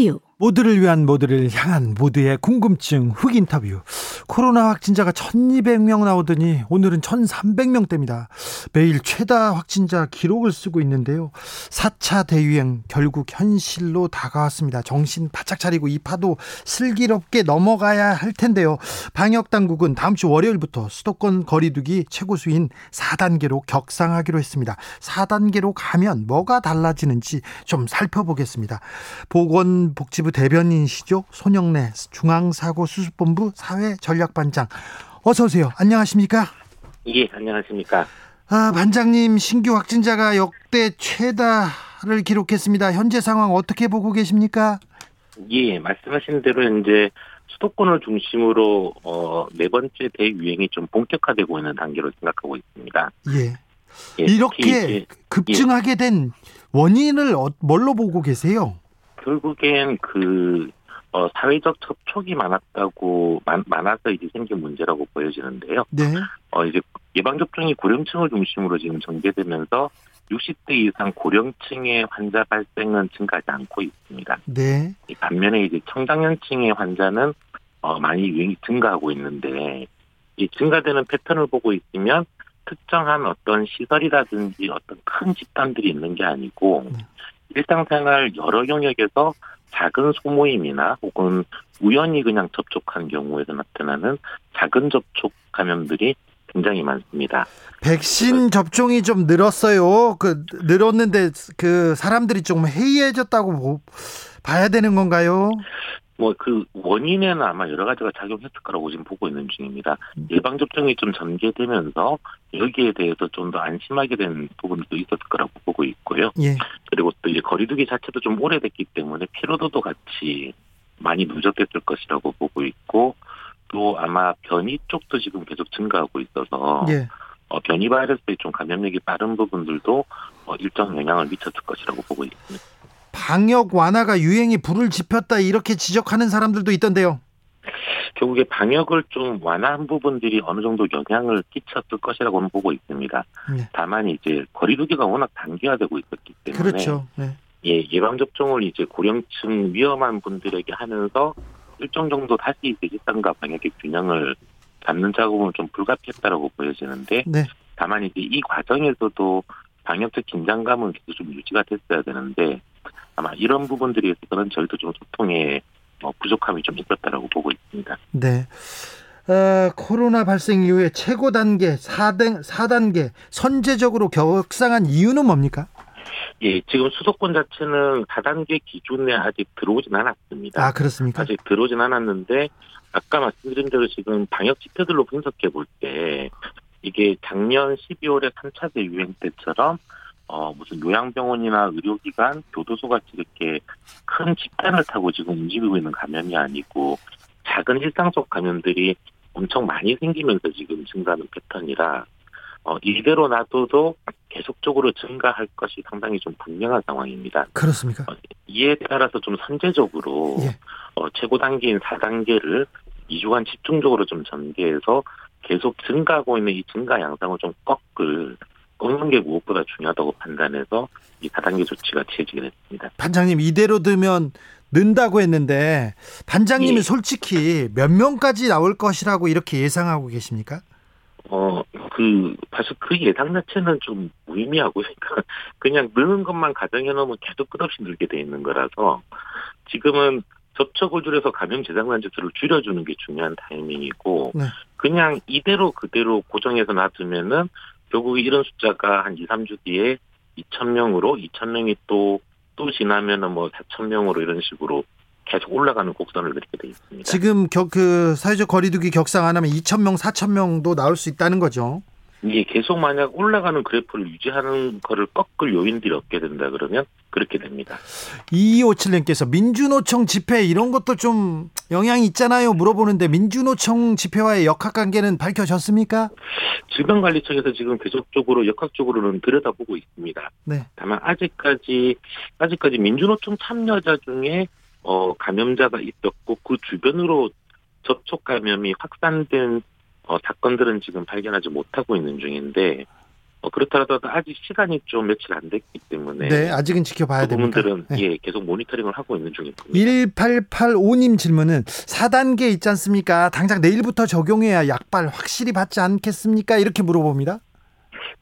인터뷰 모두를 위한 모두를 향한 모두의 궁금증 흑 인터뷰. 코로나 확진자가 1200명 나오더니 오늘은 1300명대입니다. 매일 최다 확진자 기록을 쓰고 있는데요. 4차 대유행 결국 현실로 다가왔습니다. 정신 바짝 차리고 이 파도 슬기롭게 넘어가야 할 텐데요. 방역 당국은 다음 주 월요일부터 수도권 거리두기 최고수인 4단계로 격상하기로 했습니다. 4단계로 가면 뭐가 달라지는지 좀 살펴보겠습니다. 보건복지부 대변인이시죠? 손영래 중앙사고수습본부 사회전략반장. 어서 오세요. 안녕하십니까? 예, 안녕하십니까. 아, 반장님 신규 확진자가 역대 최다를 기록했습니다. 현재 상황 어떻게 보고 계십니까? 예, 말씀하신 대로 이제 수도권을 중심으로 어, 네 번째 대유행이 좀 본격화되고 있는 단계로 생각하고 있습니다. 예. 예, 이렇게 급증하게 된 원인을 어- 뭘로 보고 계세요? 결국엔 그 어, 사회적 접촉이 많았다고 많, 많아서 이제 생긴 문제라고 보여지는데요. 네. 어, 이제 예방 접종이 고령층을 중심으로 지금 전개되면서 60대 이상 고령층의 환자 발생은 증가하지 않고 있습니다. 네. 이 반면에 이제 청장년층의 환자는 어, 많이 유행이 증가하고 있는데 이 증가되는 패턴을 보고 있으면 특정한 어떤 시설이라든지 어떤 큰 집단들이 있는 게 아니고 네. 일상생활 여러 영역에서 작은 소모임이나 혹은 우연히 그냥 접촉한 경우에서 나타나는 작은 접촉 감염들이 굉장히 많습니다. 백신 접종이 좀 늘었어요. 그 늘었는데 그 사람들이 좀 해이해졌다고 보- 봐야 되는 건가요? 뭐 그 원인에는 아마 여러 가지가 작용했을 거라고 지금 보고 있는 중입니다. 예방 접종이 좀 전개되면서 여기에 대해서 좀 더 안심하게 된 부분도 있었을 거라고 보고 있고요. 예. 그리고 또 이제 거리두기 자체도 좀 오래됐기 때문에 피로도도 같이 많이 누적됐을 것이라고 보고 있고 또 아마 변이 쪽도 지금 계속 증가하고 있어서 예. 어, 변이 바이러스의 좀 감염력이 빠른 부분들도 어, 일정 영향을 미쳤을 것이라고 보고 있습니다. 방역 완화가 유행이 불을 지폈다 이렇게 지적하는 사람들도 있던데요. 결국에 방역을 좀 완화한 부분들이 어느 정도 영향을 끼쳤을 것이라고는 보고 있습니다. 네. 다만 이제 거리두기가 워낙 단기화되고 있었기 때문에 그렇죠. 네. 예, 예방 접종을 이제 고령층 위험한 분들에게 하면서 일정 정도 다시 이제 일상과 방역의 균형을 잡는 작업은 좀 불가피했다라고 보여지는데 네. 다만 이제 이 과정에서도 방역 적 긴장감은 계속 좀 유지가 됐어야 되는데 아마 이런 부분들에 있어서는 저희도 좀 소통에 어, 부족함이 좀 있었다라고 보고 있습니다. 네. 어, 코로나 발생 이후에 최고 단계 4단, 4단계 선제적으로 격상한 이유는 뭡니까? 예, 지금 수도권 자체는 4단계 기준에 아직 들어오진 않았습니다. 아, 그렇습니까? 아직 들어오진 않았는데 아까 말씀드린 대로 지금 방역 지표들로 분석해 볼 때 이게 작년 12월에 3차 대유행 때처럼 어 무슨 요양병원이나 의료기관, 교도소 같이 이렇게 큰 집단을 타고 지금 움직이고 있는 감염이 아니고 작은 일상 속 감염들이 엄청 많이 생기면서 지금 증가하는 패턴이라 어 이대로 놔둬도 계속적으로 증가할 것이 상당히 좀 분명한 상황입니다. 그렇습니까? 이에 따라서 좀 선제적으로 예. 어, 최고 단계인 4단계를 2주간 집중적으로 좀 전개해서 계속 증가하고 있는 이 증가 양상을 좀 꺾을 꺾는 게 무엇보다 중요하다고 판단해서 이 4단계 조치가 취해지게 됐습니다. 반장님 이대로 두면 는다고 했는데 반장님이 예. 솔직히 몇 명까지 나올 것이라고 이렇게 예상하고 계십니까? 어, 그, 사실 그 예상 자체는 좀 무의미하고, 그냥 느는 것만 가정해 놓으면 계속 끝없이 늘게 돼 있는 거라서, 지금은 접촉을 줄여서 감염 재생산 지수를 줄여주는 게 중요한 타이밍이고, 네. 그냥 이대로 그대로 고정해서 놔두면은, 결국 이런 숫자가 한 2, 3주 뒤에 2,000명으로, 2,000명이 또, 또 지나면은 뭐 4,000명으로 이런 식으로 계속 올라가는 곡선을 그리게 돼 있습니다. 지금 겨, 그 사회적 거리두기 격상 안 하면 2천 명, 4천 명도 나올 수 있다는 거죠. 이게 계속 만약 올라가는 그래프를 유지하는 거를 꺾을 요인들이 없게 된다 그러면 그렇게 됩니다. 2257님께서 민주노총 집회 이런 것도 좀 영향이 있잖아요. 물어보는데 민주노총 집회와의 역학관계는 밝혀졌습니까? 질병관리청에서 지금 계속적으로 역학적으로는 들여다보고 있습니다. 네. 다만 아직까지 아직까지 민주노총 참여자 중에 어 감염자가 있었고 그 주변으로 접촉 감염이 확산된 어, 사건들은 지금 발견하지 못하고 있는 중인데 어, 그렇더라도 아직 시간이 좀 며칠 안 됐기 때문에 네, 아직은 지켜봐야 그 됩니다. 부분들은 네. 예 계속 모니터링을 하고 있는 중입니다. 1885님 질문은 4단계 있지 않습니까? 당장 내일부터 적용해야 약발 확실히 받지 않겠습니까? 이렇게 물어봅니다.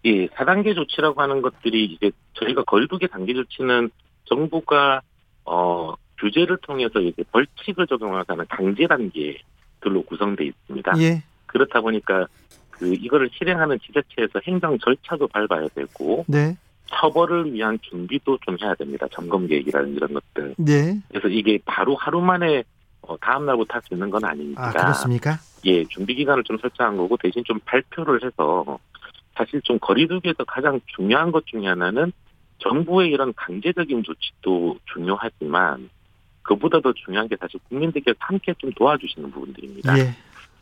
예, 4단계 조치라고 하는 것들이 이제 저희가 걸두개 단계 조치는 정부가 어 규제를 통해서 이제 벌칙을 적용하는 강제 단계들로 구성돼 있습니다. 예. 그렇다 보니까 그 이거를 실행하는 지자체에서 행정 절차도 밟아야 되고 네. 처벌을 위한 준비도 좀 해야 됩니다. 점검 계획이라는 이런 것들. 네. 그래서 이게 바로 하루 만에 어, 다음 날부터 할 수 있는 건 아니니까. 아, 그렇습니까? 예, 준비 기간을 좀 설정한 거고 대신 좀 발표를 해서 사실 좀 거리두기에서 가장 중요한 것 중에 하나는 정부의 이런 강제적인 조치도 중요하지만 그보다 더 중요한 게 사실 국민들께서 함께 좀 도와주시는 부분들입니다. 예.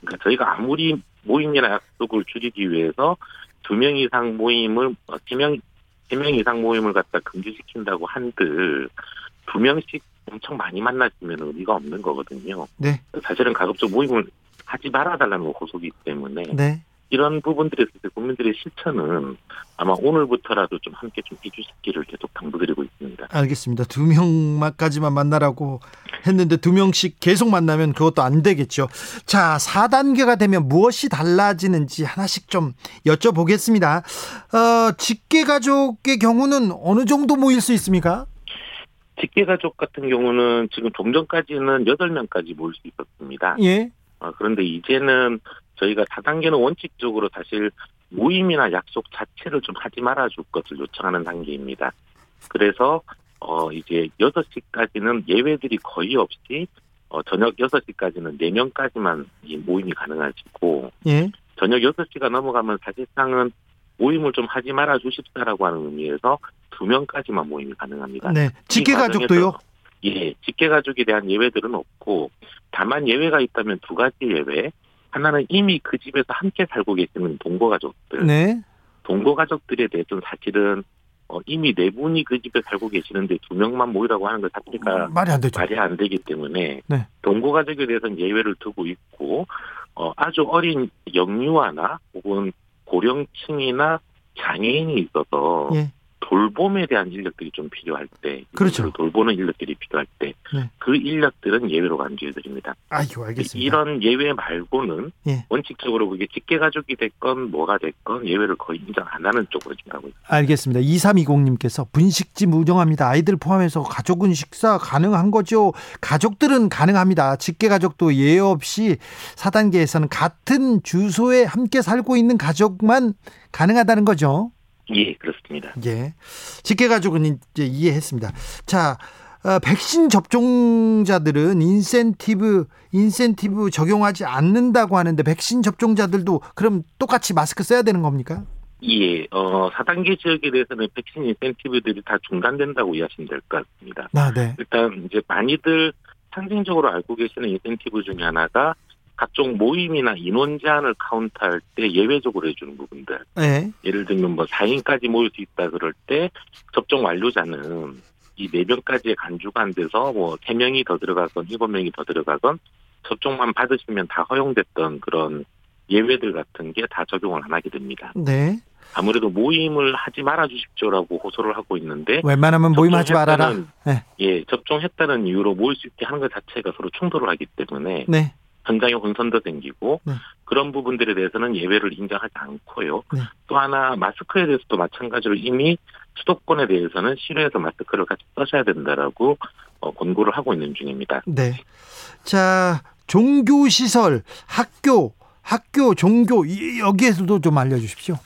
그러니까 저희가 아무리 모임이나 약속을 줄이기 위해서 두 명 이상 모임을 어, 세명 세명 이상 모임을 갖다 금지시킨다고 한들 두 명씩 엄청 많이 만나시면 의미가 없는 거거든요. 네. 사실은 가급적 모임을 하지 말아달라는 호소기 때문에 네. 이런 부분들에 있어서 국민들의 실천은 아마 오늘부터라도 좀 함께 좀 해주시기를 계속 당부드리고 있습니다. 알겠습니다. 두 명까지만 만나라고 했는데 두 명씩 계속 만나면 그것도 안 되겠죠. 자, 4단계가 되면 무엇이 달라지는지 하나씩 좀 여쭤보겠습니다. 어, 직계 가족의 경우는 어느 정도 모일 수 있습니까? 직계가족 같은 경우는 지금 좀 전까지는 8명까지 모일 수 있었습니다. 예. 어, 그런데 이제는 저희가 4단계는 원칙적으로 사실 모임이나 약속 자체를 좀 하지 말아줄 것을 요청하는 단계입니다. 그래서 어 이제 6시까지는 예외들이 거의 없이 어 저녁 6시까지는 4명까지만 이 모임이 가능하시고 예. 저녁 6시가 넘어가면 사실상은 모임을 좀 하지 말아 주십사라고 하는 의미에서 2명까지만 모임이 가능합니다. 네. 직계 이 가족도요? 예, 직계 가족에 대한 예외들은 없고 다만 예외가 있다면 두 가지 예외. 하나는 이미 그 집에서 함께 살고 계시는 동거 가족들. 네. 동거 가족들에 대해서는 사실은 어, 이미 네 분이 그 집에 살고 계시는데 두 명만 모이라고 하는 것 자체가 말이 안 되죠. 말이 안 되기 때문에 네. 동거 가족에 대해서는 예외를 두고 있고 어, 아주 어린 영유아나 혹은 고령층이나 장애인이 있어서 예. 돌봄에 대한 인력들이 좀 필요할 때, 그렇죠. 이것을 돌보는 인력들이 필요할 때, 네. 그 인력들은 예외로 간주해 드립니다. 아이고, 알겠습니다. 이런 예외 말고는 예. 원칙적으로 그게 직계 가족이 됐건 뭐가 됐건 예외를 거의 인정 안 하는 쪽으로 지금 가고 있습니다. 알겠습니다. 2320님께서 분식집 운영합니다. 아이들 포함해서 가족은 식사 가능한 거죠. 가족들은 가능합니다. 직계 가족도 예외 없이 4단계에서는 같은 주소에 함께 살고 있는 가족만 가능하다는 거죠. 예, 그렇습니다. 예. 직계 가족은 이제 이해했습니다. 자, 어, 백신 접종자들은 인센티브 인센티브 적용하지 않는다고 하는데 백신 접종자들도 그럼 똑같이 마스크 써야 되는 겁니까? 예, 어, 4단계 지역에 대해서는 백신 인센티브들이 다 중단된다고 이해하시면 될 것 같습니다. 아, 네. 일단 이제 많이들 상징적으로 알고 계시는 인센티브 중에 하나가 각종 모임이나 인원 제한을 카운트할 때 예외적으로 해주는 부분들. 네. 예를 들면 뭐 4인까지 모일 수 있다 그럴 때 접종 완료자는 이 4명까지의 간주가 안 돼서 뭐 3명이 더 들어가건 7명이 더 들어가건 접종만 받으시면 다 허용됐던 그런 예외들 같은 게 다 적용을 안 하게 됩니다. 네. 아무래도 모임을 하지 말아 주십시오라고 호소를 하고 있는데 웬만하면 모임하지 말아라. 네. 예, 접종했다는 이유로 모일 수 있게 하는 것 자체가 서로 충돌을 하기 때문에 네. 현장에 혼선도 생기고 네. 그런 부분들에 대해서는 예외를 인정하지 않고요. 네. 또 하나 마스크에 대해서도 마찬가지로 이미 수도권에 대해서는 실외에서 마스크를 같이 써셔야 된다라고 어, 권고를 하고 있는 중입니다. 네. 자, 종교 시설, 학교, 학교, 종교 이- 여기에서도 좀 알려 주십시오.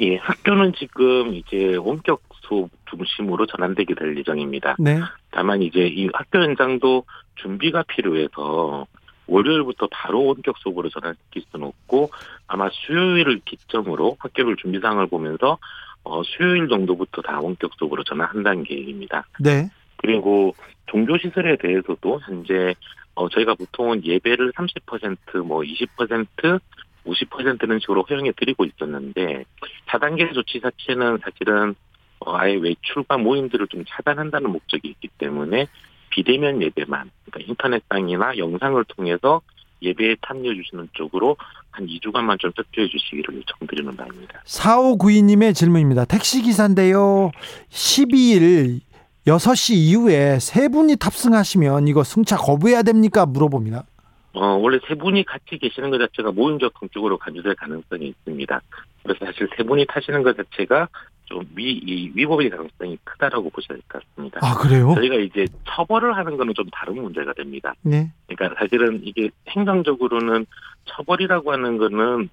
예, 학교는 지금 이제 원격 수업 중심으로 전환되게 될 예정입니다. 네. 다만 이제 이 학교 현장도 준비가 필요해서 월요일부터 바로 원격 수업으로 전환시킬 수는 없고 아마 수요일을 기점으로 학교를 준비 상황을 보면서 어, 수요일 정도부터 다 원격 수업으로 전환한다는 계획입니다. 네. 그리고 종교 시설에 대해서도 현재 어, 저희가 보통은 예배를 30%뭐 20% 50%는 식으로 허용해 드리고 있었는데 4단계 조치 자체는 사실은 어, 아예 외출과 모임들을 좀 차단한다는 목적이 있기 때문에 비대면 예배만 그러니까 인터넷상이나 영상을 통해서 예배에 참여해 주시는 쪽으로 한 2주간만 좀 협조해 주시기를 요청드리는 바입니다. 4592님의 질문입니다. 택시기사인데요. 12일 6시 이후에 세 분이 탑승하시면 이거 승차 거부해야 됩니까? 물어봅니다. 어, 원래 세 분이 같이 계시는 것 자체가 모임적 성격으로 간주될 가능성이 있습니다. 그래서 사실 세 분이 타시는 것 자체가 좀 위, 이 위법의 가능성이 크다라고 보셔야 될 것 같습니다. 아, 그래요? 저희가 이제 처벌을 하는 거는 좀 다른 문제가 됩니다. 네. 그러니까 사실은 이게 행정적으로는 처벌이라고 하는 거는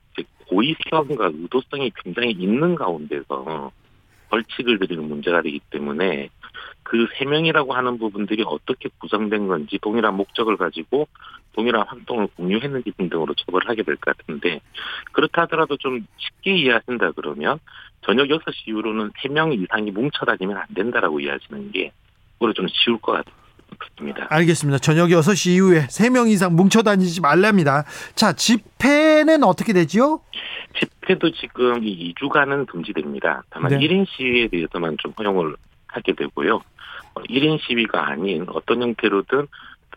고의성과 의도성이 굉장히 있는 가운데서 벌칙을 드리는 문제가 되기 때문에 그 세 명이라고 하는 부분들이 어떻게 구성된 건지 동일한 목적을 가지고 동일한 활동을 공유했는지 등등으로 처벌을 하게 될 것 같은데 그렇다 하더라도 좀 쉽게 이해하신다 그러면 저녁 6시 이후로는 3명 이상이 뭉쳐 다니면 안 된다라고 이해하시는 게 그걸 좀 쉬울 것 같습니다. 알겠습니다. 저녁 6시 이후에 3명 이상 뭉쳐 다니지 말랍니다. 자, 집회는 어떻게 되지요? 집회도 지금 이 2주간은 금지됩니다. 다만 네. 1인 시위에 대해서만 좀 허용을 하게 되고요. 어, 1인 시위가 아닌 어떤 형태로든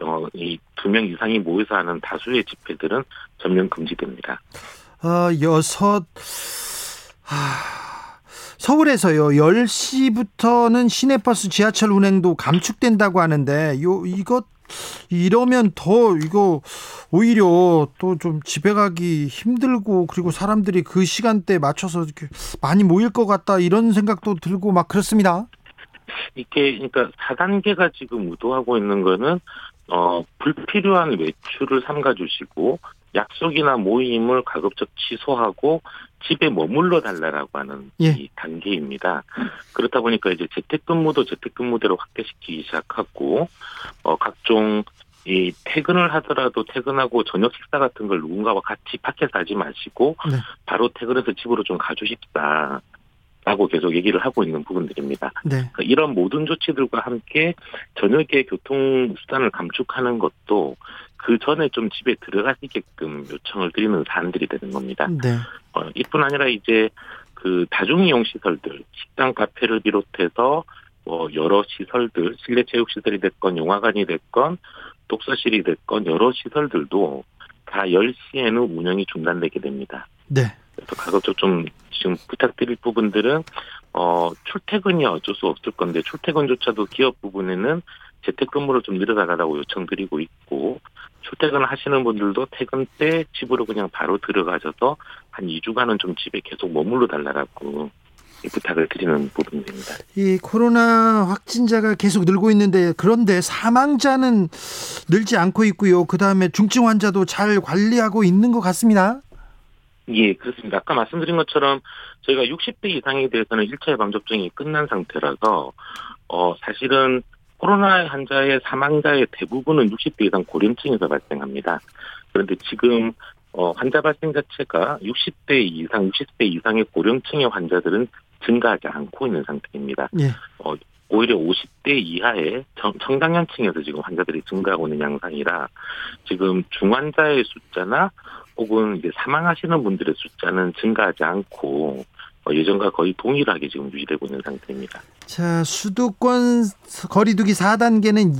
어, 이두 명 이상이 모여서 하는 다수의 집회들은 전면 금지됩니다. 어, 여섯, 하, 서울에서요, 10시부터는 시내버스 지하철 운행도 감축된다고 하는데, 요, 이것, 이러면 더, 이거, 오히려 또 좀 집에 가기 힘들고, 그리고 사람들이 그 시간대에 맞춰서 많이 모일 것 같다, 이런 생각도 들고 막 그렇습니다. 이게 그러니까 4단계가 지금 의도하고 있는 거는 어 불필요한 외출을 삼가 주시고 약속이나 모임을 가급적 취소하고 집에 머물러 달라라고 하는 예. 이 단계입니다. 그렇다 보니까 이제 재택근무도 재택근무대로 확대시키기 시작하고 어 각종 이 퇴근을 하더라도 퇴근하고 저녁 식사 같은 걸 누군가와 같이 밖에서 하지 마시고 네. 바로 퇴근해서 집으로 좀 가주십사. 라고 계속 얘기를 하고 있는 부분들입니다. 네. 그러니까 이런 모든 조치들과 함께 저녁에 교통 수단을 감축하는 것도 그 전에 좀 집에 들어가시게끔 요청을 드리는 사안들이 되는 겁니다. 네. 어, 이뿐 아니라 이제 그 다중이용 시설들, 식당, 카페를 비롯해서 뭐 여러 시설들, 실내 체육 시설이 됐건 영화관이 됐건 독서실이 됐건 여러 시설들도 다 10시에는 운영이 중단되게 됩니다. 네. 그래서 가급적 좀 지금 부탁드릴 부분들은 어 출퇴근이 어쩔 수 없을 건데 출퇴근조차도 기업 부분에는 재택근무를 좀 늘어나가라고 요청드리고 있고 출퇴근 하시는 분들도 퇴근 때 집으로 그냥 바로 들어가셔서 한 2주간은 좀 집에 계속 머물러 달라고 이 부탁을 드리는 부분입니다. 이 코로나 확진자가 계속 늘고 있는데 그런데 사망자는 늘지 않고 있고요. 그 다음에 중증 환자도 잘 관리하고 있는 것 같습니다. 예, 그렇습니다. 아까 말씀드린 것처럼 저희가 60대 이상에 대해서는 1차 예방접종이 끝난 상태라서 어 사실은 코로나 환자의 사망자의 대부분은 60대 이상 고령층에서 발생합니다. 그런데 지금 어 환자 발생 자체가 60대 이상, 60대 이상의 고령층의 환자들은 증가하지 않고 있는 상태입니다. 예. 오히려 50대 이하의 청, 청장년층에서 지금 환자들이 증가하고 있는 양상이라 지금 중환자의 숫자나 혹은 이제 사망하시는 분들의 숫자는 증가하지 않고 어, 예전과 거의 동일하게 지금 유지되고 있는 상태입니다. 자, 수도권 거리두기 4단계는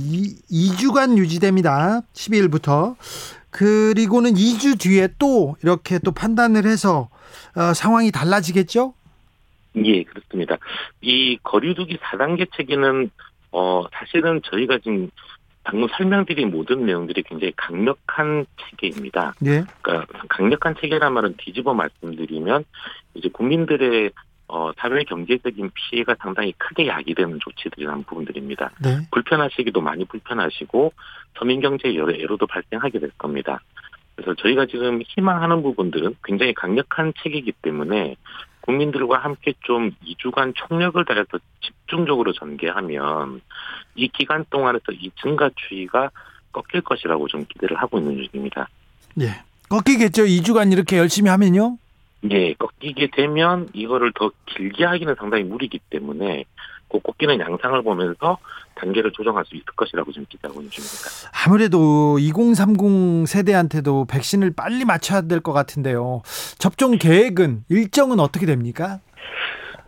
2, 주간 유지됩니다. 12일부터. 그리고는 2주 뒤에 또 이렇게 또 판단을 해서 어, 상황이 달라지겠죠? 예, 그렇습니다. 이 거리두기 4단계 체계는 어 사실은 저희가 지금 방금 설명드린 모든 내용들이 굉장히 강력한 체계입니다. 네. 그러니까 강력한 체계란 말은 뒤집어 말씀드리면 이제 국민들의 어 사회 경제적인 피해가 상당히 크게 야기되는 조치들이라는 부분들입니다. 네. 불편하시기도 많이 불편하시고 서민 경제에 여러 애로도 발생하게 될 겁니다. 그래서 저희가 지금 희망하는 부분들은 굉장히 강력한 체계이기 때문에 국민들과 함께 좀 2주간 총력을 다해서 집중적으로 전개하면 이 기간 동안에서 이 증가 추이가 꺾일 것이라고 좀 기대를 하고 있는 중입니다. 예. 꺾이겠죠. 2주간 이렇게 열심히 하면요. 예, 꺾이게 되면 이거를 더 길게 하기는 상당히 무리기 때문에 그 꺾이는 양상을 보면서 단계를 조정할 수 있을 것이라고 좀 기대하고 있는 중입니다. 아무래도 2030 세대한테도 백신을 빨리 맞춰야 될 것 같은데요. 접종 계획은 일정은 어떻게 됩니까?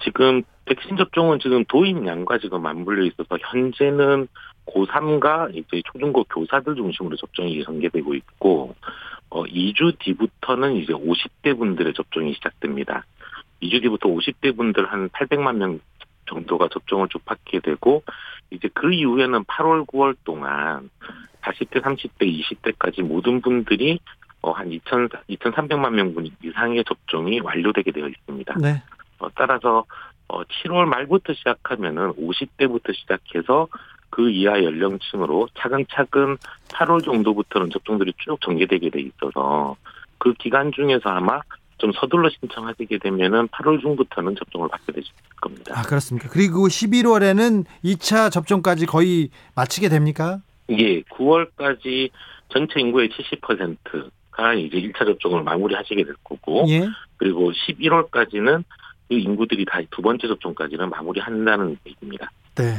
지금 백신 접종은 지금 도입량과 지금 맞물려 있어서 현재는 고3과 이제 초중고 교사들 중심으로 접종이 전개되고 있고 어 2주 뒤부터는 이제 50대 분들의 접종이 시작됩니다. 2주 뒤부터 50대 분들 한 800만 명 정도가 접종을 쭉 받게 되고 이제 그 이후에는 8월 9월 동안 40대, 30대, 20대까지 모든 분들이 어 한 2천 2,300만 명 이상의 접종이 완료되게 되어 있습니다. 네. 어, 따라서 어 7월 말부터 시작하면은 50대부터 시작해서 그 이하 연령층으로 차근차근 8월 정도부터는 접종들이 쭉 전개되게 돼 있어서 그 기간 중에서 아마 좀 서둘러 신청하시게 되면은 8월 중부터는 접종을 받게 되실 겁니다. 아, 그렇습니까? 그리고 11월에는 2차 접종까지 거의 마치게 됩니까? 예, 9월까지 전체 인구의 70%가 이제 1차 접종을 마무리하시게 될 거고 예. 그리고 11월까지는 그 인구들이 다 두 번째 접종까지는 마무리한다는 얘기입니다. 네.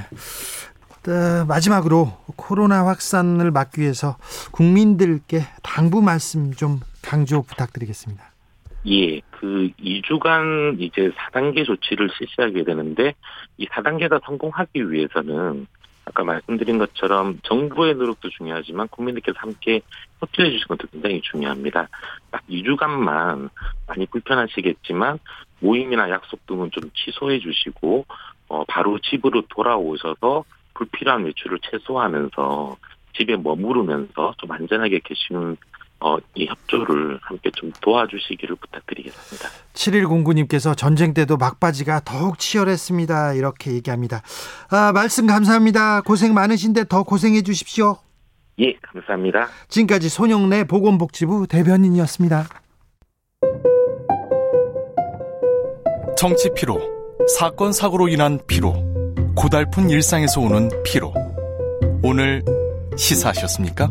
어, 마지막으로 코로나 확산을 막기 위해서 국민들께 당부 말씀 좀 강조 부탁드리겠습니다. 예, 그 2주간 이제 4단계 조치를 실시하게 되는데 이 4단계가 성공하기 위해서는 아까 말씀드린 것처럼 정부의 노력도 중요하지만 국민들께서 함께 협조해 주시는 것도 굉장히 중요합니다. 딱 2주간만 많이 불편하시겠지만 모임이나 약속 등은 좀 취소해 주시고 어 바로 집으로 돌아오셔서 불필요한 외출을 최소화하면서 집에 머무르면서 좀 안전하게 계시는 어, 이 협조를 함께 좀 도와주시기를 부탁드리겠습니다. 7109님께서 전쟁 때도 막바지가 더욱 치열했습니다. 이렇게 얘기합니다. 아, 말씀 감사합니다. 고생 많으신데 더 고생해 주십시오. 예, 감사합니다. 지금까지 손영래 보건복지부 대변인이었습니다. 정치 피로, 사건 사고로 인한 피로, 고달픈 일상에서 오는 피로. 오늘 시사하셨습니까?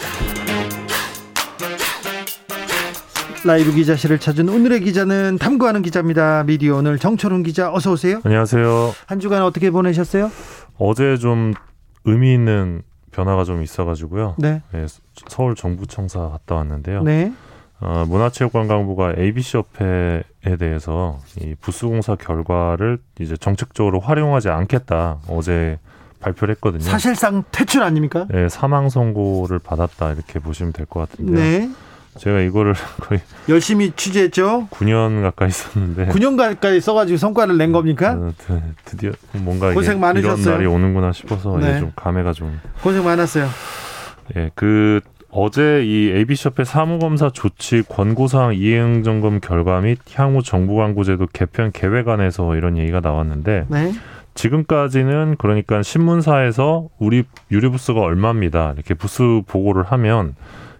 라이브 기자실을 찾은 오늘의 기자는 탐구하는 기자입니다. 미디어 오늘 정철훈 기자 어서 오세요. 안녕하세요. 한 주간 어떻게 보내셨어요? 어제 좀 의미 있는 변화가 좀 있어가지고요. 네. 네, 서울 정부청사 갔다 왔는데요. 네. 어, 문화체육관광부가 ABC 협회에 대해서 이 부수공사 결과를 이제 정책적으로 활용하지 않겠다 어제 발표를 했거든요. 사실상 퇴출 아닙니까? 네, 사망 선고를 받았다 이렇게 보시면 될 것 같은데요. 네. 제가 이거를 거의 열심히 취재했죠. 9년 가까이 썼는데 9년 가까이 써가지고 성과를 낸 겁니까? 어, 드, 드디어 뭔가 고생 많으셨어요. 이런 날이 오는구나 싶어서 네. 좀 감회가 좀 고생 많았어요. 예, 그 어제 이 ABC협회 사무검사 조치 권고사항 이행 점검 결과 및 향후 정부 광고제도 개편 계획안에서 이런 얘기가 나왔는데 네. 지금까지는 그러니까 신문사에서 우리 유료 부스가 얼마입니다 이렇게 부스 보고를 하면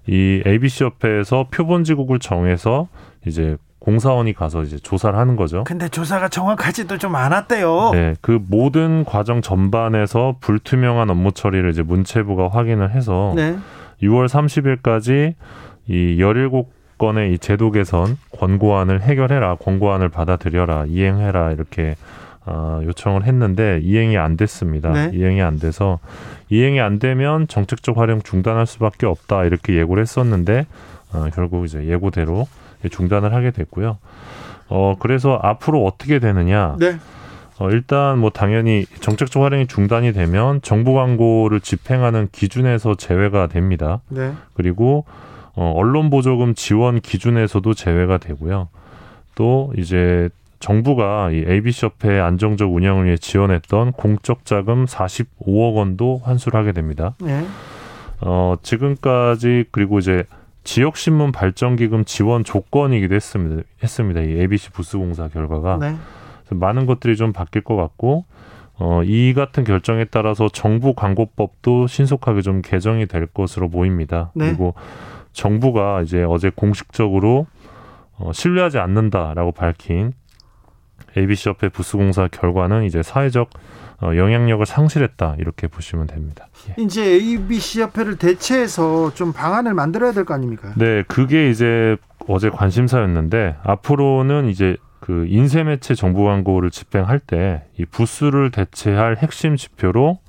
이 ABC협회에서 표본 지국을 정해서 이제 공사원이 가서 이제 조사를 하는 거죠. 근데 조사가 정확하지도 좀 않았대요. 네, 그 모든 과정 전반에서 불투명한 업무 처리를 이제 문체부가 확인을 해서 네. 6월 30일까지 이 17건의 이 제도 개선 권고안을 해결해라, 권고안을 받아들여라, 이행해라 이렇게 어, 요청을 했는데 이행이 안 됐습니다. 네. 이행이 안 돼서 이행이 안 되면 정책적 활용 중단할 수밖에 없다 이렇게 예고를 했었는데 어, 결국 이제 예고대로 중단을 하게 됐고요. 어 그래서 앞으로 어떻게 되느냐? 네. 어, 일단 뭐 당연히 정책적 활용이 중단이 되면 정부 광고를 집행하는 기준에서 제외가 됩니다. 네. 그리고 어, 언론 보조금 지원 기준에서도 제외가 되고요. 또 이제 정부가 이 ABC 협회 안정적 운영을 위해 지원했던 공적 자금 45억 원도 환수를 하게 됩니다. 네. 어, 지금까지 그리고 이제 지역 신문 발전 기금 지원 조건이기도 했습니다. 했습니다. 이 ABC 부스 공사 결과가 네. 많은 것들이 좀 바뀔 것 같고 어, 이 같은 결정에 따라서 정부 광고법도 신속하게 좀 개정이 될 것으로 보입니다. 네. 그리고 정부가 이제 어제 공식적으로 어, 신뢰하지 않는다라고 밝힌 ABC 협회 부수공사 결과는 이제 사회적 어, 영향력을 상실했다 이렇게 보시면 됩니다. 예. 이제 ABC 협회를 대체해서 좀 방안을 만들어야 될 거 아닙니까? 네, 그게 이제 어제 관심사였는데 앞으로는 이제 그 인쇄 매체 정보 광고를 집행할 때 이 부수를 대체할 핵심 지표로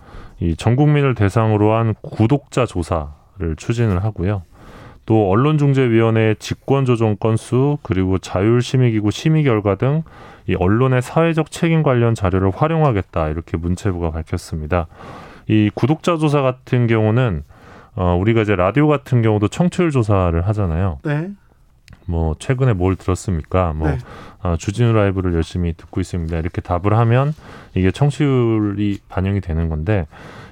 이 전 국민을 대상으로 한 구독자 조사를 추진을 하고요. 또 언론중재위원회 직권 조정 건수 그리고 자율 심의기구 심의 결과 등 이 언론의 사회적 책임 관련 자료를 활용하겠다 이렇게 문체부가 밝혔습니다. 이 구독자 조사 같은 경우는 어, 우리가 이제 라디오 같은 경우도 청취율 조사를 하잖아요. 네. 뭐 최근에 뭘 들었습니까? 뭐 네. 아, 주진우 라이브를 열심히 듣고 있습니다. 이렇게 답을 하면 이게 청취율이 반영이 되는 건데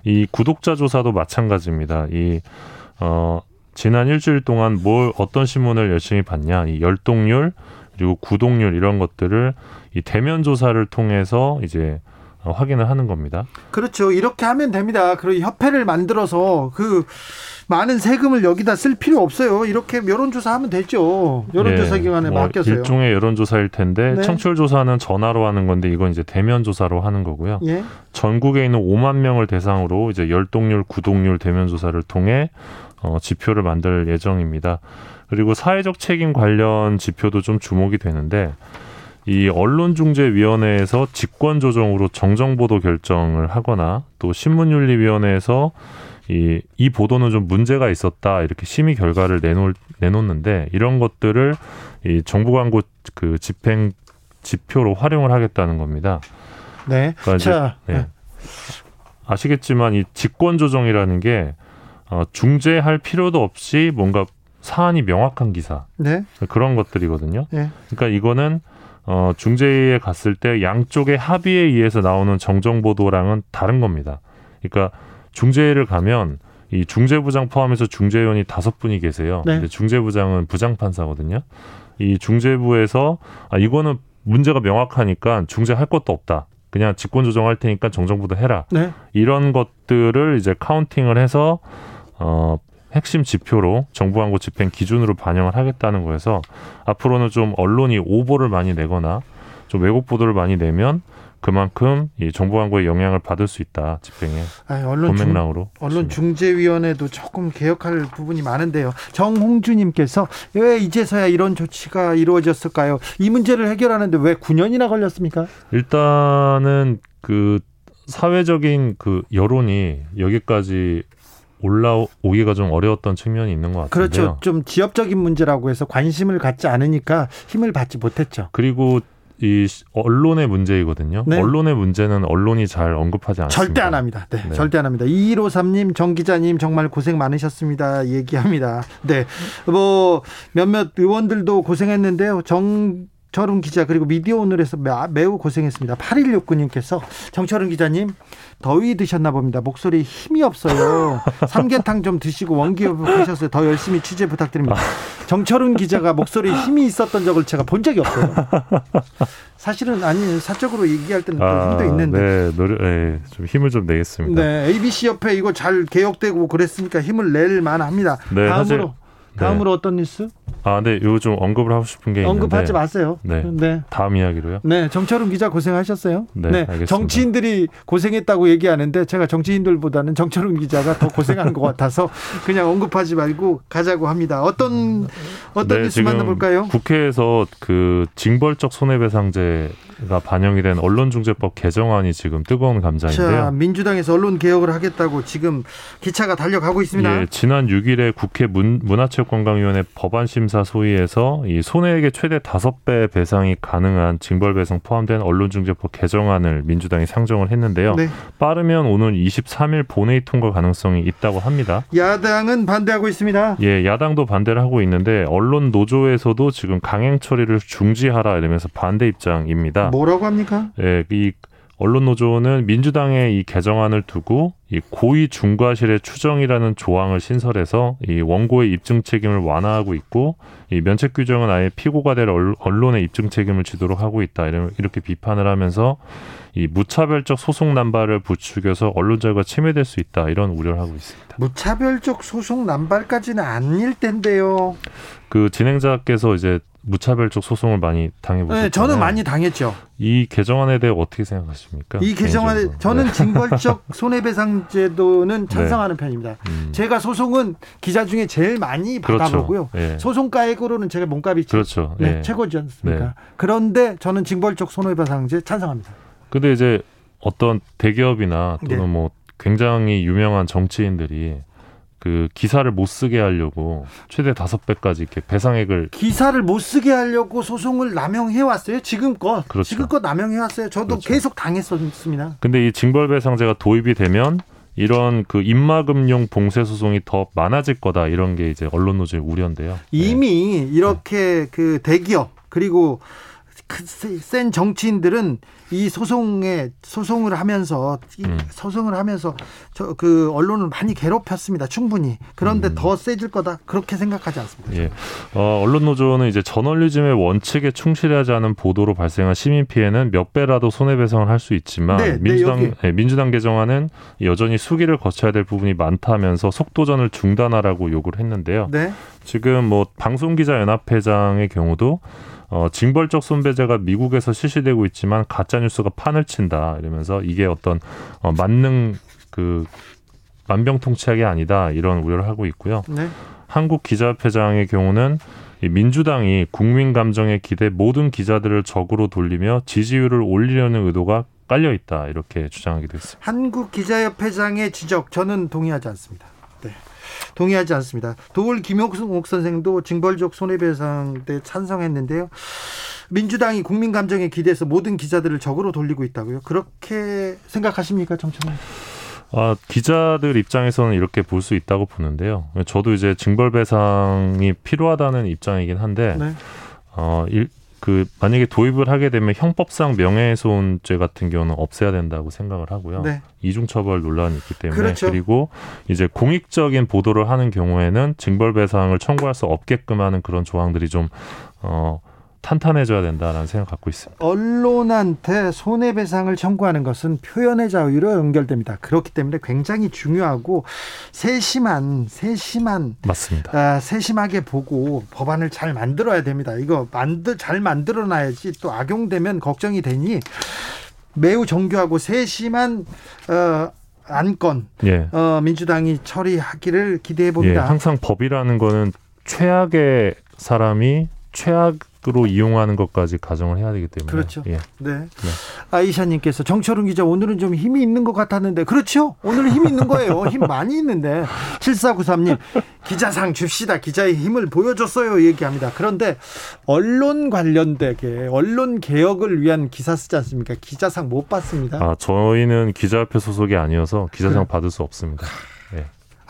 이 구독자 조사도 마찬가지입니다. 이 어, 지난 일주일 동안 뭘 어떤 신문을 열심히 봤냐, 이 열독률 그리고 구독률 이런 것들을 이 대면 조사를 통해서 이제 어, 확인을 하는 겁니다. 그렇죠. 이렇게 하면 됩니다. 그리고 협회를 만들어서 그 많은 세금을 여기다 쓸 필요 없어요. 이렇게 여론조사하면 되죠. 여론조사 네, 기관에 뭐 맡겨서요. 일종의 여론조사일 텐데 네. 청취율 조사는 전화로 하는 건데 이건 이제 대면 조사로 하는 거고요. 예. 전국에 있는 5만 명을 대상으로 이제 열독률, 구독률 대면 조사를 통해 어, 지표를 만들 예정입니다. 그리고 사회적 책임 관련 지표도 좀 주목이 되는데 이 언론중재위원회에서 직권 조정으로 정정보도 결정을 하거나 또 신문윤리위원회에서 이, 이 보도는 좀 문제가 있었다 이렇게 심의 결과를 내놓, 내놓는데 이런 것들을 이 정부 광고 그 집행 지표로 활용을 하겠다는 겁니다. 네. 그러니까 이제, 자, 네. 아시겠지만 이 직권 조정이라는 게 어, 중재할 필요도 없이 뭔가 사안이 명확한 기사 네. 그런 것들이거든요. 네. 그러니까 이거는 어, 중재에 갔을 때 양쪽의 합의에 의해서 나오는 정정 보도랑은 다른 겁니다. 그러니까 중재를 가면 이 중재부장 포함해서 중재위원이 다섯 분이 계세요. 네. 근데 중재부장은 부장판사거든요. 이 중재부에서 아 이거는 문제가 명확하니까 중재할 것도 없다. 그냥 직권 조정할 테니까 정정보도 해라. 네. 이런 것들을 이제 카운팅을 해서 어 핵심 지표로 정부 광고 집행 기준으로 반영을 하겠다는 거여서 앞으로는 좀 언론이 오보를 많이 내거나 좀 왜곡 보도를 많이 내면 그만큼 이 정부 광고에 영향을 받을 수 있다 집행에 아, 언론 중, 본맥락으로 언론 중재위원회도 조금 개혁할 부분이 많은데요. 정홍주님께서 왜 이제서야 이런 조치가 이루어졌을까요? 이 문제를 해결하는데 왜 9년이나 걸렸습니까? 일단은 그 사회적인 그 여론이 여기까지 올라오기가 좀 어려웠던 측면이 있는 것 같은데요. 그렇죠. 좀 지역적인 문제라고 해서 관심을 갖지 않으니까 힘을 받지 못했죠. 그리고 이 시- 언론의 문제이거든요. 네. 언론의 문제는 언론이 잘 언급하지 않습니다. 절대 안 합니다. 네, 네. 절대 안 합니다. 2153님, 정 기자님 정말 고생 많으셨습니다. 얘기합니다. 네. 뭐 몇몇 의원들도 고생했는데요. 정 철훈 기자 그리고 미디어 오늘에서 매- 매우 고생했습니다. 8169님께서 정철훈 기자님 더위 드셨나 봅니다. 목소리 힘이 없어요. 삼계탕 좀 드시고 하셨어요. 더 열심히 취재 부탁드립니다. 정철훈 기자가 목소리에 힘이 있었던 적을 제가 본 적이 없어요. 사실은 아니 사적으로 얘기할 때는 또 힘도 있는데. 네, 노력, 네, 좀 힘을 좀 내겠습니다. 네, ABC 협회 이거 잘 개혁되고 그랬으니까 힘을 낼 만합니다. 네, 다음으로 다음으로 어떤 뉴스? 아, 네, 이거 좀 언급을 하고 싶은 게 언급하지 있는데 마세요. 네. 네. 다음 이야기로요. 네, 정철훈 기자 고생하셨어요. 네, 알겠습니다. 정치인들이 고생했다고 얘기하는데 제가 정치인들보다는 정철훈 기자가 더 고생한 것 같아서 그냥 언급하지 말고 가자고 합니다. 어떤 어떤 네, 뉴스 만나볼까요? 국회에서 그 징벌적 손해배상제 가 반영이 된 언론중재법 개정안이 지금 뜨거운 자, 감자인데요. 민주당에서 언론 개혁을 하겠다고 지금 기차가 달려가고 있습니다. 예, 지난 6일에 국회 문, 문화체육관광위원회 법안 심사 소위에서 이 손해액의 최대 다섯 배 배상이 가능한 징벌 배상 포함된 언론중재법 개정안을 민주당이 상정을 했는데요. 네. 빠르면 오늘 23일 본회의 통과 가능성이 있다고 합니다. 야당은 반대하고 있습니다. 예, 야당도 반대를 하고 있는데 언론 노조에서도 지금 강행 처리를 중지하라 이러면서 반대 입장입니다. 뭐라고 합니까? 예, 이 언론 노조는 민주당의 이 개정안을 두고 이 고의 중과실의 추정이라는 조항을 신설해서 이 원고의 입증 책임을 완화하고 있고 이 면책 규정은 아예 피고가 될 언- 언론의 입증 책임을 지도록 하고 있다 이렇게 비판을 하면서 이 무차별적 소송 남발을 부추겨서 언론 자유가 침해될 수 있다 이런 우려를 하고 있습니다. 무차별적 소송 남발까지는 아닐 텐데요. 그 진행자께서 이제 무차별적 소송을 많이 당해보셨잖아요. 네, 저는 많이 당했죠. 이 개정안에 대해 어떻게 생각하십니까? 이 개정안에. 저는 네. 징벌적 손해배상 제도는 찬성하는 편입니다. 음. 제가 소송은 기자 중에 제일 많이 그렇죠. 받아보고요. 예. 소송가액으로는 제가 몸값이 최- 그렇죠. 네, 예. 최고지 않습니까? 네. 그런데 저는 징벌적 손해배상제 찬성합니다. 근데 이제 어떤 대기업이나 또는 네. 뭐 굉장히 유명한 정치인들이 그 기사를 못 쓰게 하려고 최대 다섯 배까지 이렇게 배상액을 기사를 못 쓰게 하려고 소송을 남용해 왔어요. 지금껏 그렇죠. 지금껏 남용해 왔어요. 저도 그렇죠. 계속 당했었습니다. 근데 이 징벌배상제가 도입이 되면 이런 그 입막음용 봉쇄 소송이 더 많아질 거다 이런 게 이제 언론 노조의 우려인데요. 이미 이렇게 그 대기업 그리고 센 정치인들은 이 소송에 소송을 하면서 이 음. 소송을 하면서 저 그 언론을 많이 괴롭혔습니다. 충분히. 그런데 음. 더 세질 거다. 그렇게 생각하지 않습니다. 예. 어, 언론 노조는 이제 저널리즘의 원칙에 충실하지 않은 보도로 발생한 시민 피해는 몇 배라도 손해배상을 할 수 있지만 네, 네, 민주당 여기. 예, 민주당 개정안은 여전히 수기를 거쳐야 될 부분이 많다면서 속도전을 중단하라고 요구를 했는데요. 네. 지금 뭐 방송기자 연합회장의 경우도 어, 징벌적 손배제가 미국에서 실시되고 있지만 가짜 뉴스가 판을 친다 이러면서 이게 어떤 어, 만능 그 만병통치약이 아니다 이런 우려를 하고 있고요. 네. 한국 기자협회장의 경우는 이 민주당이 국민 감정에 기대 모든 기자들을 적으로 돌리며 지지율을 올리려는 의도가 깔려 있다 이렇게 주장하기도 했습니다. 한국 기자협회장의 지적 저는 동의하지 않습니다. 네. 동의하지 않습니다. 도울 김용옥 선생도 징벌적 손해배상에 찬성했는데요. 민주당이 국민 감정에 기대서 모든 기자들을 적으로 돌리고 있다고요. 그렇게 생각하십니까, 정청래? 아, 기자들 입장에서는 이렇게 볼 수 있다고 보는데요. 저도 이제 징벌배상이 필요하다는 입장이긴 한데, 네. 어, 일, 그, 만약에 도입을 하게 되면 형법상 명예훼손죄 같은 경우는 없애야 된다고 생각을 하고요. 네. 이중처벌 논란이 있기 때문에. 그렇죠. 리고 이제 공익적인 보도를 하는 경우에는 징벌 배상을 청구할 수 없게끔 하는 그런 조항들이 좀, 어, 탄탄해져야 된다라는 생각 을 갖고 있습니다. 언론한테 손해배상을 청구하는 것은 표현의 자유로 연결됩니다. 그렇기 때문에 굉장히 중요하고 세심한 세심한 맞습니다. 아, 세심하게 보고 법안을 잘 만들어야 됩니다. 이거 만들 잘 만들어놔야지 또 악용되면 걱정이 되니 매우 정교하고 세심한 어, 안건 예. 어, 민주당이 처리하기를 기대해 예, 봅니다. 항상 법이라는 거는 최악의 사람이 최악 으로 이용하는 것까지 가정을 해야 되기 때문에. 그렇죠. 예. 네. 아이샤님께서 정철훈 기자 오늘은 좀 힘이 있는 것 같았는데 그렇죠. 오늘 힘 있는 거예요. 힘 많이 있는데 7493님 기자상 줍시다. 기자의 힘을 보여줬어요. 얘기합니다. 그런데 언론 관련되게 언론 개혁을 위한 기사 쓰지 않습니까? 기자상 못 받습니다. 아, 저희는 기자협회 소속이 아니어서 기자상 그래. 받을 수 없습니다.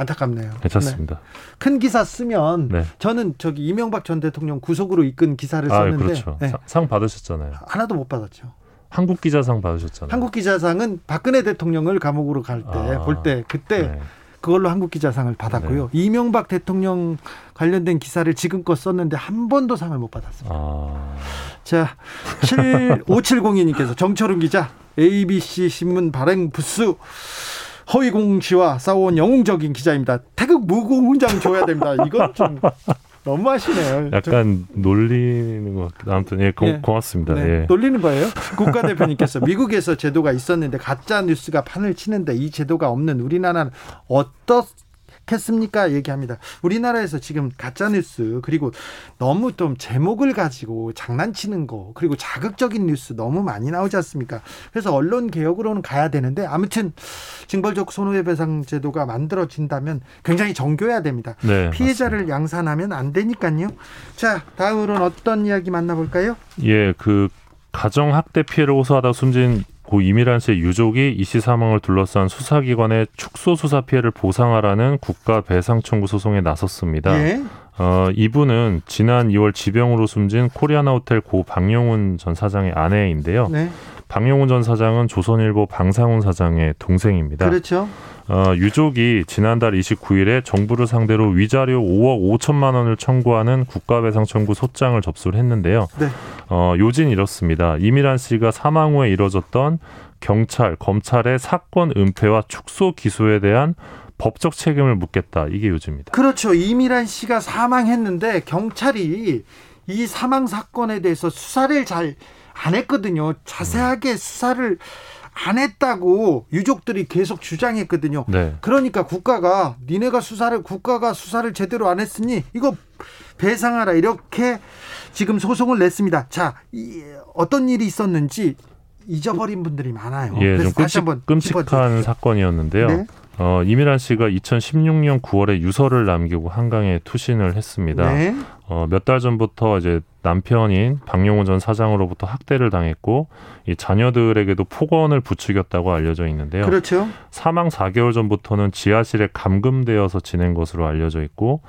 예. 안타깝네요. 괜찮습니다. 네. 큰 기사 쓰면 네. 저는 저기 이명박 전 대통령 구속으로 이끈 기사를 아, 썼는데 그렇죠. 네. 상, 상 받으셨잖아요. 하나도 못 받았죠. 한국 기자상 받으셨잖아요. 한국 기자상은 박근혜 대통령을 감옥으로 갈때 아, 볼때 그때 네. 그걸로 한국 기자상을 받았고요. 이명박 대통령 관련된 기사를 지금껏 썼는데 한 번도 상을 못 받았습니다. 아, 자, 7 5702님께서 정철훈 기자 ABC 신문 발행 부스 허위 공시와 싸워온 영웅적인 기자입니다. 태극 무공훈장 줘야 됩니다. 이건 좀 너무하시네요. 약간 놀리는 것 같기도 아무튼 예, 고, 예. 고맙습니다. 네, 예. 놀리는 거예요. 국가대표님께서 미국에서 제도가 있었는데 가짜 뉴스가 판을 치는데 이 제도가 없는 우리나라는 어떻 겠습니까? 얘기합니다. 우리나라에서 지금 가짜 뉴스 그리고 너무 좀 제목을 가지고 장난치는 거 그리고 자극적인 뉴스 너무 많이 나오지 않습니까? 그래서 언론 개혁으로는 가야 되는데 아무튼 징벌적 손해배상 제도가 만들어진다면 굉장히 정교해야 됩니다. 네, 피해자를 양산하면 안 되니까요. 자, 다음으로는 어떤 이야기 만나볼까요? 예, 그 가정 학대 피해를 호소하다 숨진 고 이미란 씨의 유족이 이 씨 사망을 둘러싼 수사기관의 축소 수사 피해를 보상하라는 국가 배상 청구 소송에 나섰습니다. 예. 어, 이분은 지난 2월 지병으로 숨진 코리아나 호텔 고 박영훈 전 사장의 아내인데요. 네. 박용훈 전 사장은 조선일보 방상훈 사장의 동생입니다. 그렇죠. 어, 유족이 지난달 29일에 정부를 상대로 위자료 5억 5천만 원을 청구하는 국가배상 청구 소장을 접수를 했는데요. 네. 어, 요진 이렇습니다. 이미란 씨가 사망 후에 이뤄졌던 경찰, 검찰의 사건 은폐와 축소 기소에 대한 법적 책임을 묻겠다. 이게 요지입니다. 그렇죠. 이미란 씨가 사망했는데 경찰이 이 사망 사건에 대해서 수사를 잘 안 했거든요. 자세하게 수사를 안 했다고 유족들이 계속 주장했거든요. 네. 그러니까 국가가 니네가 수사를 국가가 수사를 제대로 안 했으니 이거 배상하라 이렇게 지금 소송을 냈습니다. 자, 이, 어떤 일이 있었는지 잊어버린 분들이 많아요. 예, 그래서 좀 다시 끔찍, 한번 끔찍한 짚어주세요. 사건이었는데요. 네. 어, 이미란 씨가 2016년 9월에 유서를 남기고 한강에 투신을 했습니다. 네. 어, 몇 달 전부터 이제 남편인 박용호 전 사장으로부터 학대를 당했고 이 자녀들에게도 폭언을 부추겼다고 알려져 있는데요. 그렇죠. 사망 4개월 전부터는 지하실에 감금되어서 지낸 것으로 알려져 있고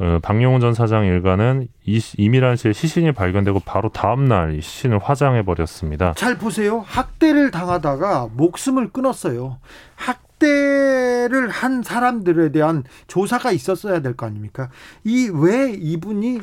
어, 박용훈 전 사장 일가는 이, 이미란 씨의 시신이 발견되고 바로 다음 날 이 시신을 화장해 버렸습니다. 잘 보세요. 학대를 당하다가 목숨을 끊었어요. 학대를 한 사람들에 대한 조사가 있었어야 될 거 아닙니까? 이 왜 이분이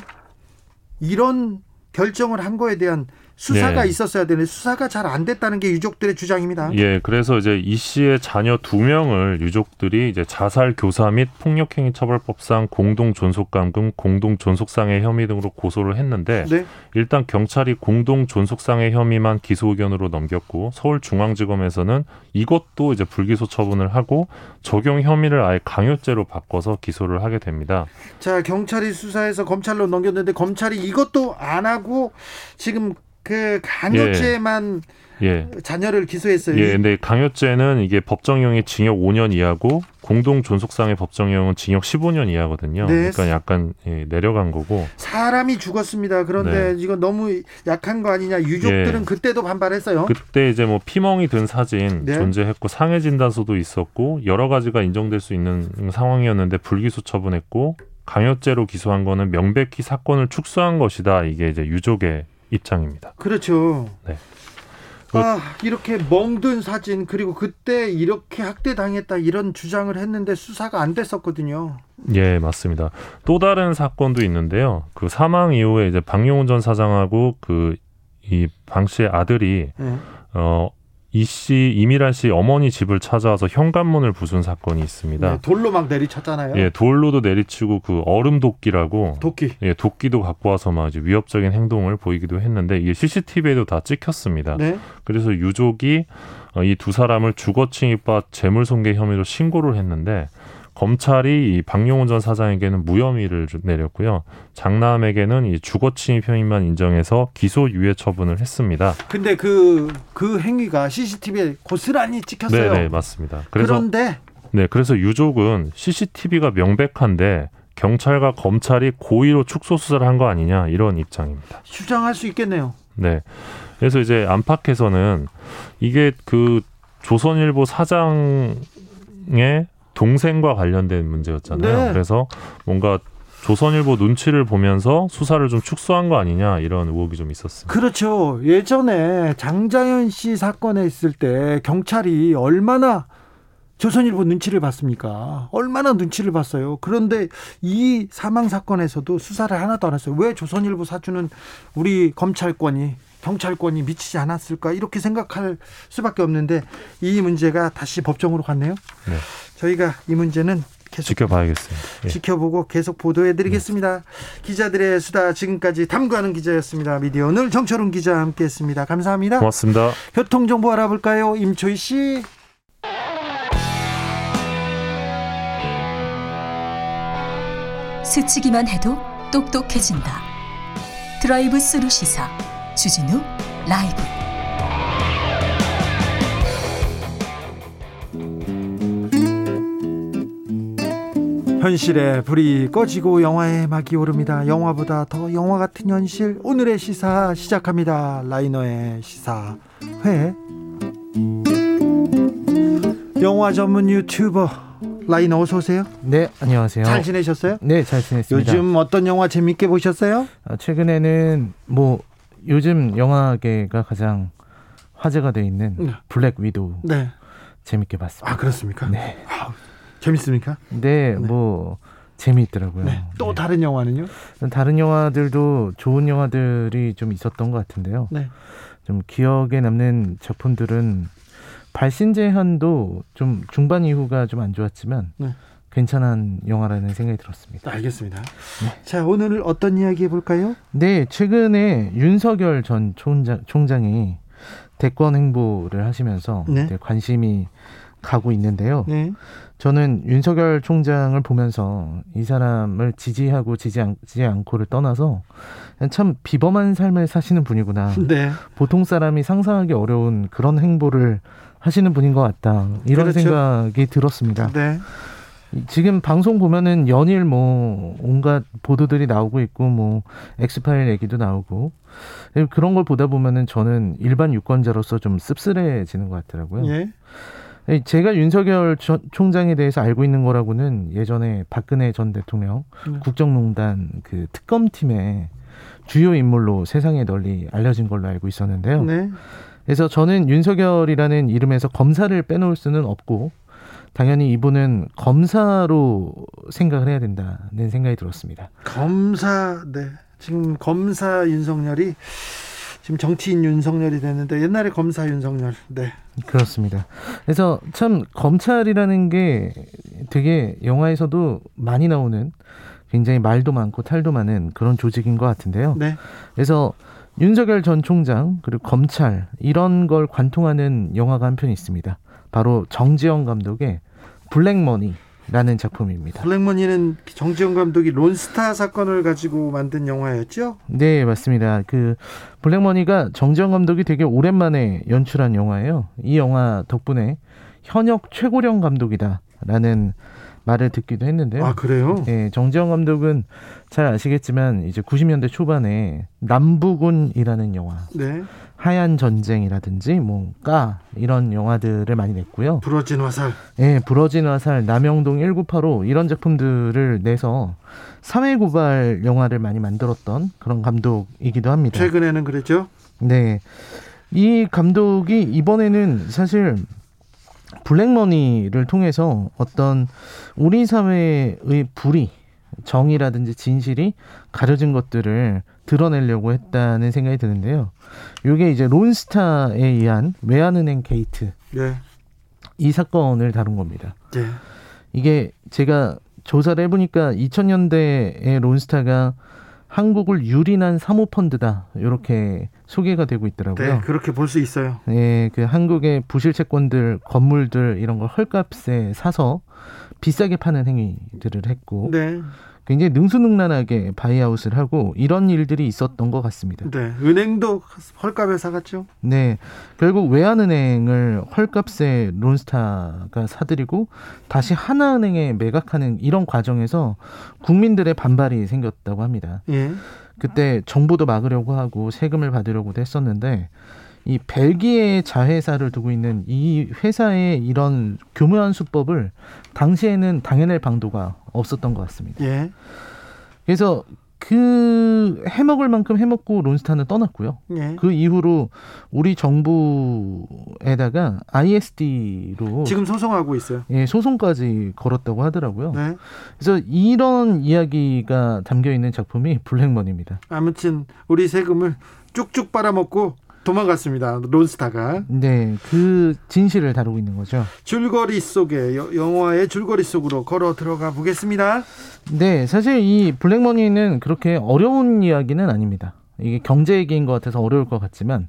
이런 결정을 한 거에 대한 수사가 네. 있었어야 되는데 수사가 잘 안 됐다는 게 유족들의 주장입니다. 예, 그래서 이제 이 씨의 자녀 두 명을 유족들이 이제 자살 교사 및 폭력행위 처벌법상 공동 존속감금, 공동 존속상해 혐의 등으로 고소를 했는데 네. 일단 경찰이 공동 존속상해 혐의만 기소 의견으로 넘겼고 서울중앙지검에서는 이것도 이제 불기소 처분을 하고 적용 혐의를 아예 강요죄로 바꿔서 기소를 하게 됩니다. 자, 경찰이 수사해서 검찰로 넘겼는데 검찰이 이것도 안 하고 지금 그 강요죄만 예. 자녀를 기소했어요. 예, 근데 강요죄는 이게 법정형이 징역 5년 이하고 공동 존속상의 법정형은 징역 15년 이하거든요. 네. 그러니까 약간 예, 내려간 거고. 사람이 죽었습니다. 그런데 네. 이건 너무 약한 거 아니냐. 유족들은 예. 그때도 반발했어요. 그때 이제 뭐 피멍이 든 사진 네. 존재했고 상해 진단서도 있었고 여러 가지가 인정될 수 있는 상황이었는데 불기소 처분했고 강요죄로 기소한 거는 명백히 사건을 축소한 것이다. 이게 이제 유족의 입장입니다. 그렇죠. 네. 아, 이렇게 멍든 사진 그리고 그때 이렇게 학대 당했다 이런 주장을 했는데 수사가 안 됐었거든요. 예, 맞습니다. 또 다른 사건도 있는데요. 그 사망 이후에 이제 박용훈 전 사장하고 그 이 방 씨의 아들이 네. 어, 이 씨, 이미란 씨 어머니 집을 찾아와서 현관문을 부순 사건이 있습니다. 네, 돌로 막 내리쳤잖아요. 예, 돌로도 내리치고 그 얼음 도끼라고 도끼. 예, 도끼도 갖고 와서 막 이제 위협적인 행동을 보이기도 했는데 이게 CCTV에도 다 찍혔습니다. 네. 그래서 유족이 어, 이두 사람을 주거 침입과 재물 손괴 혐의로 신고를 했는데 검찰이 이 박용훈 전 사장에게는 무혐의를 주- 내렸고요. 장남에게는 이 주거침입 혐의만 인정해서 기소 유예 처분을 했습니다. 근데 그, 그 행위가 CCTV에 고스란히 찍혔어요. 네, 네, 맞습니다. 그래서 그런데 네, 그래서 유족은 CCTV가 명백한데 경찰과 검찰이 고의로 축소 수사를 한 거 아니냐 이런 입장입니다. 주장할 수 있겠네요. 네. 그래서 이제 안팎에서는 이게 그 조선일보 사장의 동생과 관련된 문제였잖아요. 네. 그래서 뭔가 조선일보 눈치를 보면서 수사를 좀 축소한 거 아니냐 이런 의혹이 좀 있었습니다. 그렇죠. 예전에 장자연 씨 사건에 있을 때 경찰이 얼마나 조선일보 눈치를 봤습니까? 얼마나 눈치를 봤어요. 그런데 이 사망 사건에서도 수사를 하나도 안 했어요. 왜 조선일보 사주는 우리 검찰권이 경찰권이 미치지 않았을까 이렇게 생각할 수밖에 없는데 이 문제가 다시 법정으로 갔네요. 네. 저희가 이 문제는 계속 지켜봐야겠습니다. 예. 지켜보고 계속 보도해드리겠습니다. 기자들의 수다 지금까지 탐구하는 기자였습니다. 미디어 오늘 정철훈 기자 함께했습니다. 감사합니다. 고맙습니다. 교통 정보 알아볼까요, 임초희 씨? 스치기만 해도 똑똑해진다. Drive through 시사 주진우 라이브. 현실에 불이 꺼지고 영화의 막이 오릅니다. 영화보다 더 영화 같은 현실. 오늘의 시사 시작합니다. 라이너의 시사회. 영화 전문 유튜버 라이너 어서 오세요. 네, 안녕하세요. 잘 지내셨어요? 네, 잘 지냈습니다. 요즘 어떤 영화 재밌게 보셨어요? 어, 최근에는 뭐 요즘 영화계가 가장 화제가 돼 있는 네. 블랙 위도우 네. 재밌게 봤습니다. 아 그렇습니까? 네. 아, 재밌습니까? 근데 네. 뭐 재미있더라고요. 네. 또 네. 다른 영화는요? 다른 영화들도 좋은 영화들이 좀 있었던 것 같은데요. 네. 좀 기억에 남는 작품들은 발신제한도 좀 중반 이후가 좀 안 좋았지만 네. 괜찮은 영화라는 생각이 들었습니다. 알겠습니다. 자 오늘 어떤 이야기 해볼까요? 네, 최근에 윤석열 전 총장, 총장이 대권 행보를 하시면서 네. 관심이 가고 있는데요. 네. 저는 윤석열 총장을 보면서 이 사람을 지지하고 지지, 않, 지지 않고를 떠나서 참 비범한 삶을 사시는 분이구나. 네. 보통 사람이 상상하기 어려운 그런 행보를 하시는 분인 것 같다. 이런 그렇죠. 생각이 들었습니다. 네. 지금 방송 보면은 연일 뭐 온갖 보도들이 나오고 있고 뭐 엑스파일 얘기도 나오고 그런 걸 보다 보면은 저는 일반 유권자로서 좀 씁쓸해지는 것 같더라고요. 예. 제가 윤석열 전- 총장에 대해서 알고 있는 거라고는 예전에 박근혜 전 대통령 네. 국정농단 그 특검팀의 주요 인물로 세상에 널리 알려진 걸로 알고 있었는데요. 네. 그래서 저는 윤석열이라는 이름에서 검사를 빼놓을 수는 없고 당연히 이분은 검사로 생각을 해야 된다는 생각이 들었습니다. 검사 네 지금 검사 윤석열이 지금 정치인 윤석열이 됐는데 옛날에 검사 윤석열 네 그렇습니다. 그래서 참 검찰이라는 게 되게 영화에서도 많이 나오는 굉장히 말도 많고 탈도 많은 그런 조직인 것 같은데요. 네. 그래서 윤석열 전 총장 그리고 검찰 이런 걸 관통하는 영화가 한편 있습니다. 바로 정지영 감독의 블랙머니 라는 작품입니다. 블랙머니는 정지영 감독이 론스타 사건을 가지고 만든 영화였죠? 네, 맞습니다. 그 블랙머니가 정지영 감독이 되게 오랜만에 연출한 영화예요. 이 영화 덕분에 현역 최고령 감독이다라는 말을 듣기도 했는데요. 아 그래요? 예, 정지영 감독은 잘 아시겠지만 이제 90년대 초반에 남부군이라는 영화, 네. 하얀 전쟁이라든지 뭐까 이런 영화들을 많이 냈고요. 부러진 화살. 예, 부러진 화살, 남영동 1985 이런 작품들을 내서 사회 고발 영화를 많이 만들었던 그런 감독이기도 합니다. 최근에는 그랬죠? 네. 이 감독이 이번에는 사실 블랙머니를 통해서 어떤 우리 사회의 불의, 정의라든지 진실이 가려진 것들을 드러내려고 했다는 생각이 드는데요. 이게 이제 론스타에 의한 외환은행 게이트 네. 이 사건을 다룬 겁니다. 네. 이게 제가 조사를 해보니까 2000년대에 론스타가 한국을 유린한 사모펀드다 이렇게 소개가 되고 있더라고요. 네, 그렇게 볼 수 있어요. 예, 그 한국의 부실 채권들, 건물들 이런 걸 헐값에 사서 비싸게 파는 행위들을 했고 네. 굉장히 능수능란하게 바이아웃을 하고 이런 일들이 있었던 것 같습니다. 네. 은행도 헐값에 사갔죠? 네, 결국 외환은행을 헐값에 론스타가 사들이고 다시 하나은행에 매각하는 이런 과정에서 국민들의 반발이 생겼다고 합니다. 예. 그때 정부도 막으려고 하고 세금을 받으려고도 했었는데 이 벨기에 자회사를 두고 있는 이 회사의 이런 교묘한 수법을 당시에는 당해낼 방도가 없었던 것 같습니다. 예. 그래서 그 해먹을 만큼 해먹고 론스타는 떠났고요. 예. 그 이후로 우리 정부에다가 ISD로 지금 소송하고 있어요. 예, 소송까지 걸었다고 하더라고요. 네. 그래서 이런 이야기가 담겨 있는 작품이 블랙머니입니다. 아무튼 우리 세금을 쭉쭉 빨아먹고 도망갔습니다. 론스타가 네, 그 진실을 다루고 있는 거죠. 줄거리 속에 여- 영화의 줄거리 속으로 걸어 들어가 보겠습니다. 네, 사실 이 블랙머니는 그렇게 어려운 이야기는 아닙니다. 이게 경제 얘기인 것 같아서 어려울 것 같지만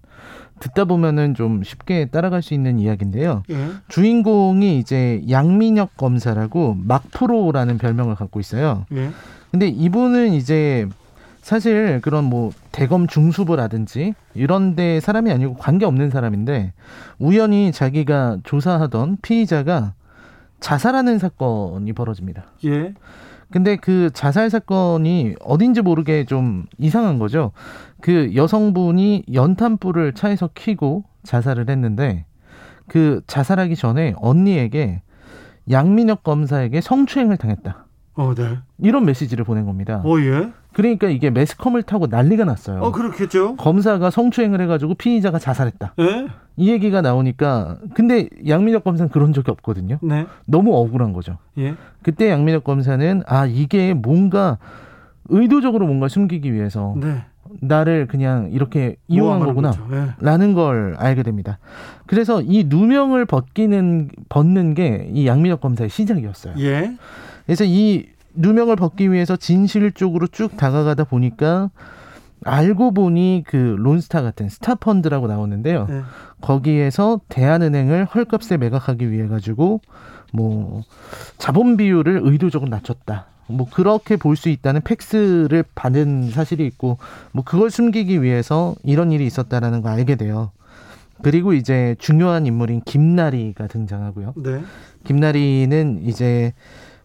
듣다 보면은 좀 쉽게 따라갈 수 있는 이야기인데요. 예. 주인공이 이제 양민혁 검사라고 막프로라는 별명을 갖고 있어요. 예. 근데 이분은 이제 사실 그런 뭐 대검 중수부라든지 이런 데 사람이 아니고 관계 없는 사람인데 우연히 자기가 조사하던 피의자가 자살하는 사건이 벌어집니다. 예. 근데 그 자살 사건이 어딘지 모르게 좀 이상한 거죠. 그 여성분이 연탄불을 차에서 켜고 자살을 했는데 그 자살하기 전에 언니에게 양민혁 검사에게 성추행을 당했다. 어, 네. 이런 메시지를 보낸 겁니다. 어, 예. 그러니까 이게 매스컴을 타고 난리가 났어요. 어, 그렇겠죠. 검사가 성추행을 해가지고 피의자가 자살했다. 예. 이 얘기가 나오니까 근데 양민혁 검사는 그런 적이 없거든요. 네. 너무 억울한 거죠. 예. 그때 양민혁 검사는 아 이게 뭔가 의도적으로 뭔가 숨기기 위해서 네. 나를 그냥 이렇게 이용한 거구나. 예. 라는 걸 알게 됩니다. 그래서 이 누명을 벗기는 벗는 게 이 양민혁 검사의 시작이었어요. 예. 그래서 이 누명을 벗기 위해서 진실 쪽으로 쭉 다가가다 보니까 알고 보니 그 론스타 같은 스타펀드라고 나오는데요. 예. 거기에서 대한은행을 헐값에 매각하기 위해 가지고 뭐 자본 비율을 의도적으로 낮췄다. 뭐 그렇게 볼 수 있다는 팩스를 받은 사실이 있고 뭐 그걸 숨기기 위해서 이런 일이 있었다라는 걸 알게 돼요. 그리고 이제 중요한 인물인 김나리가 등장하고요. 네. 김나리는 이제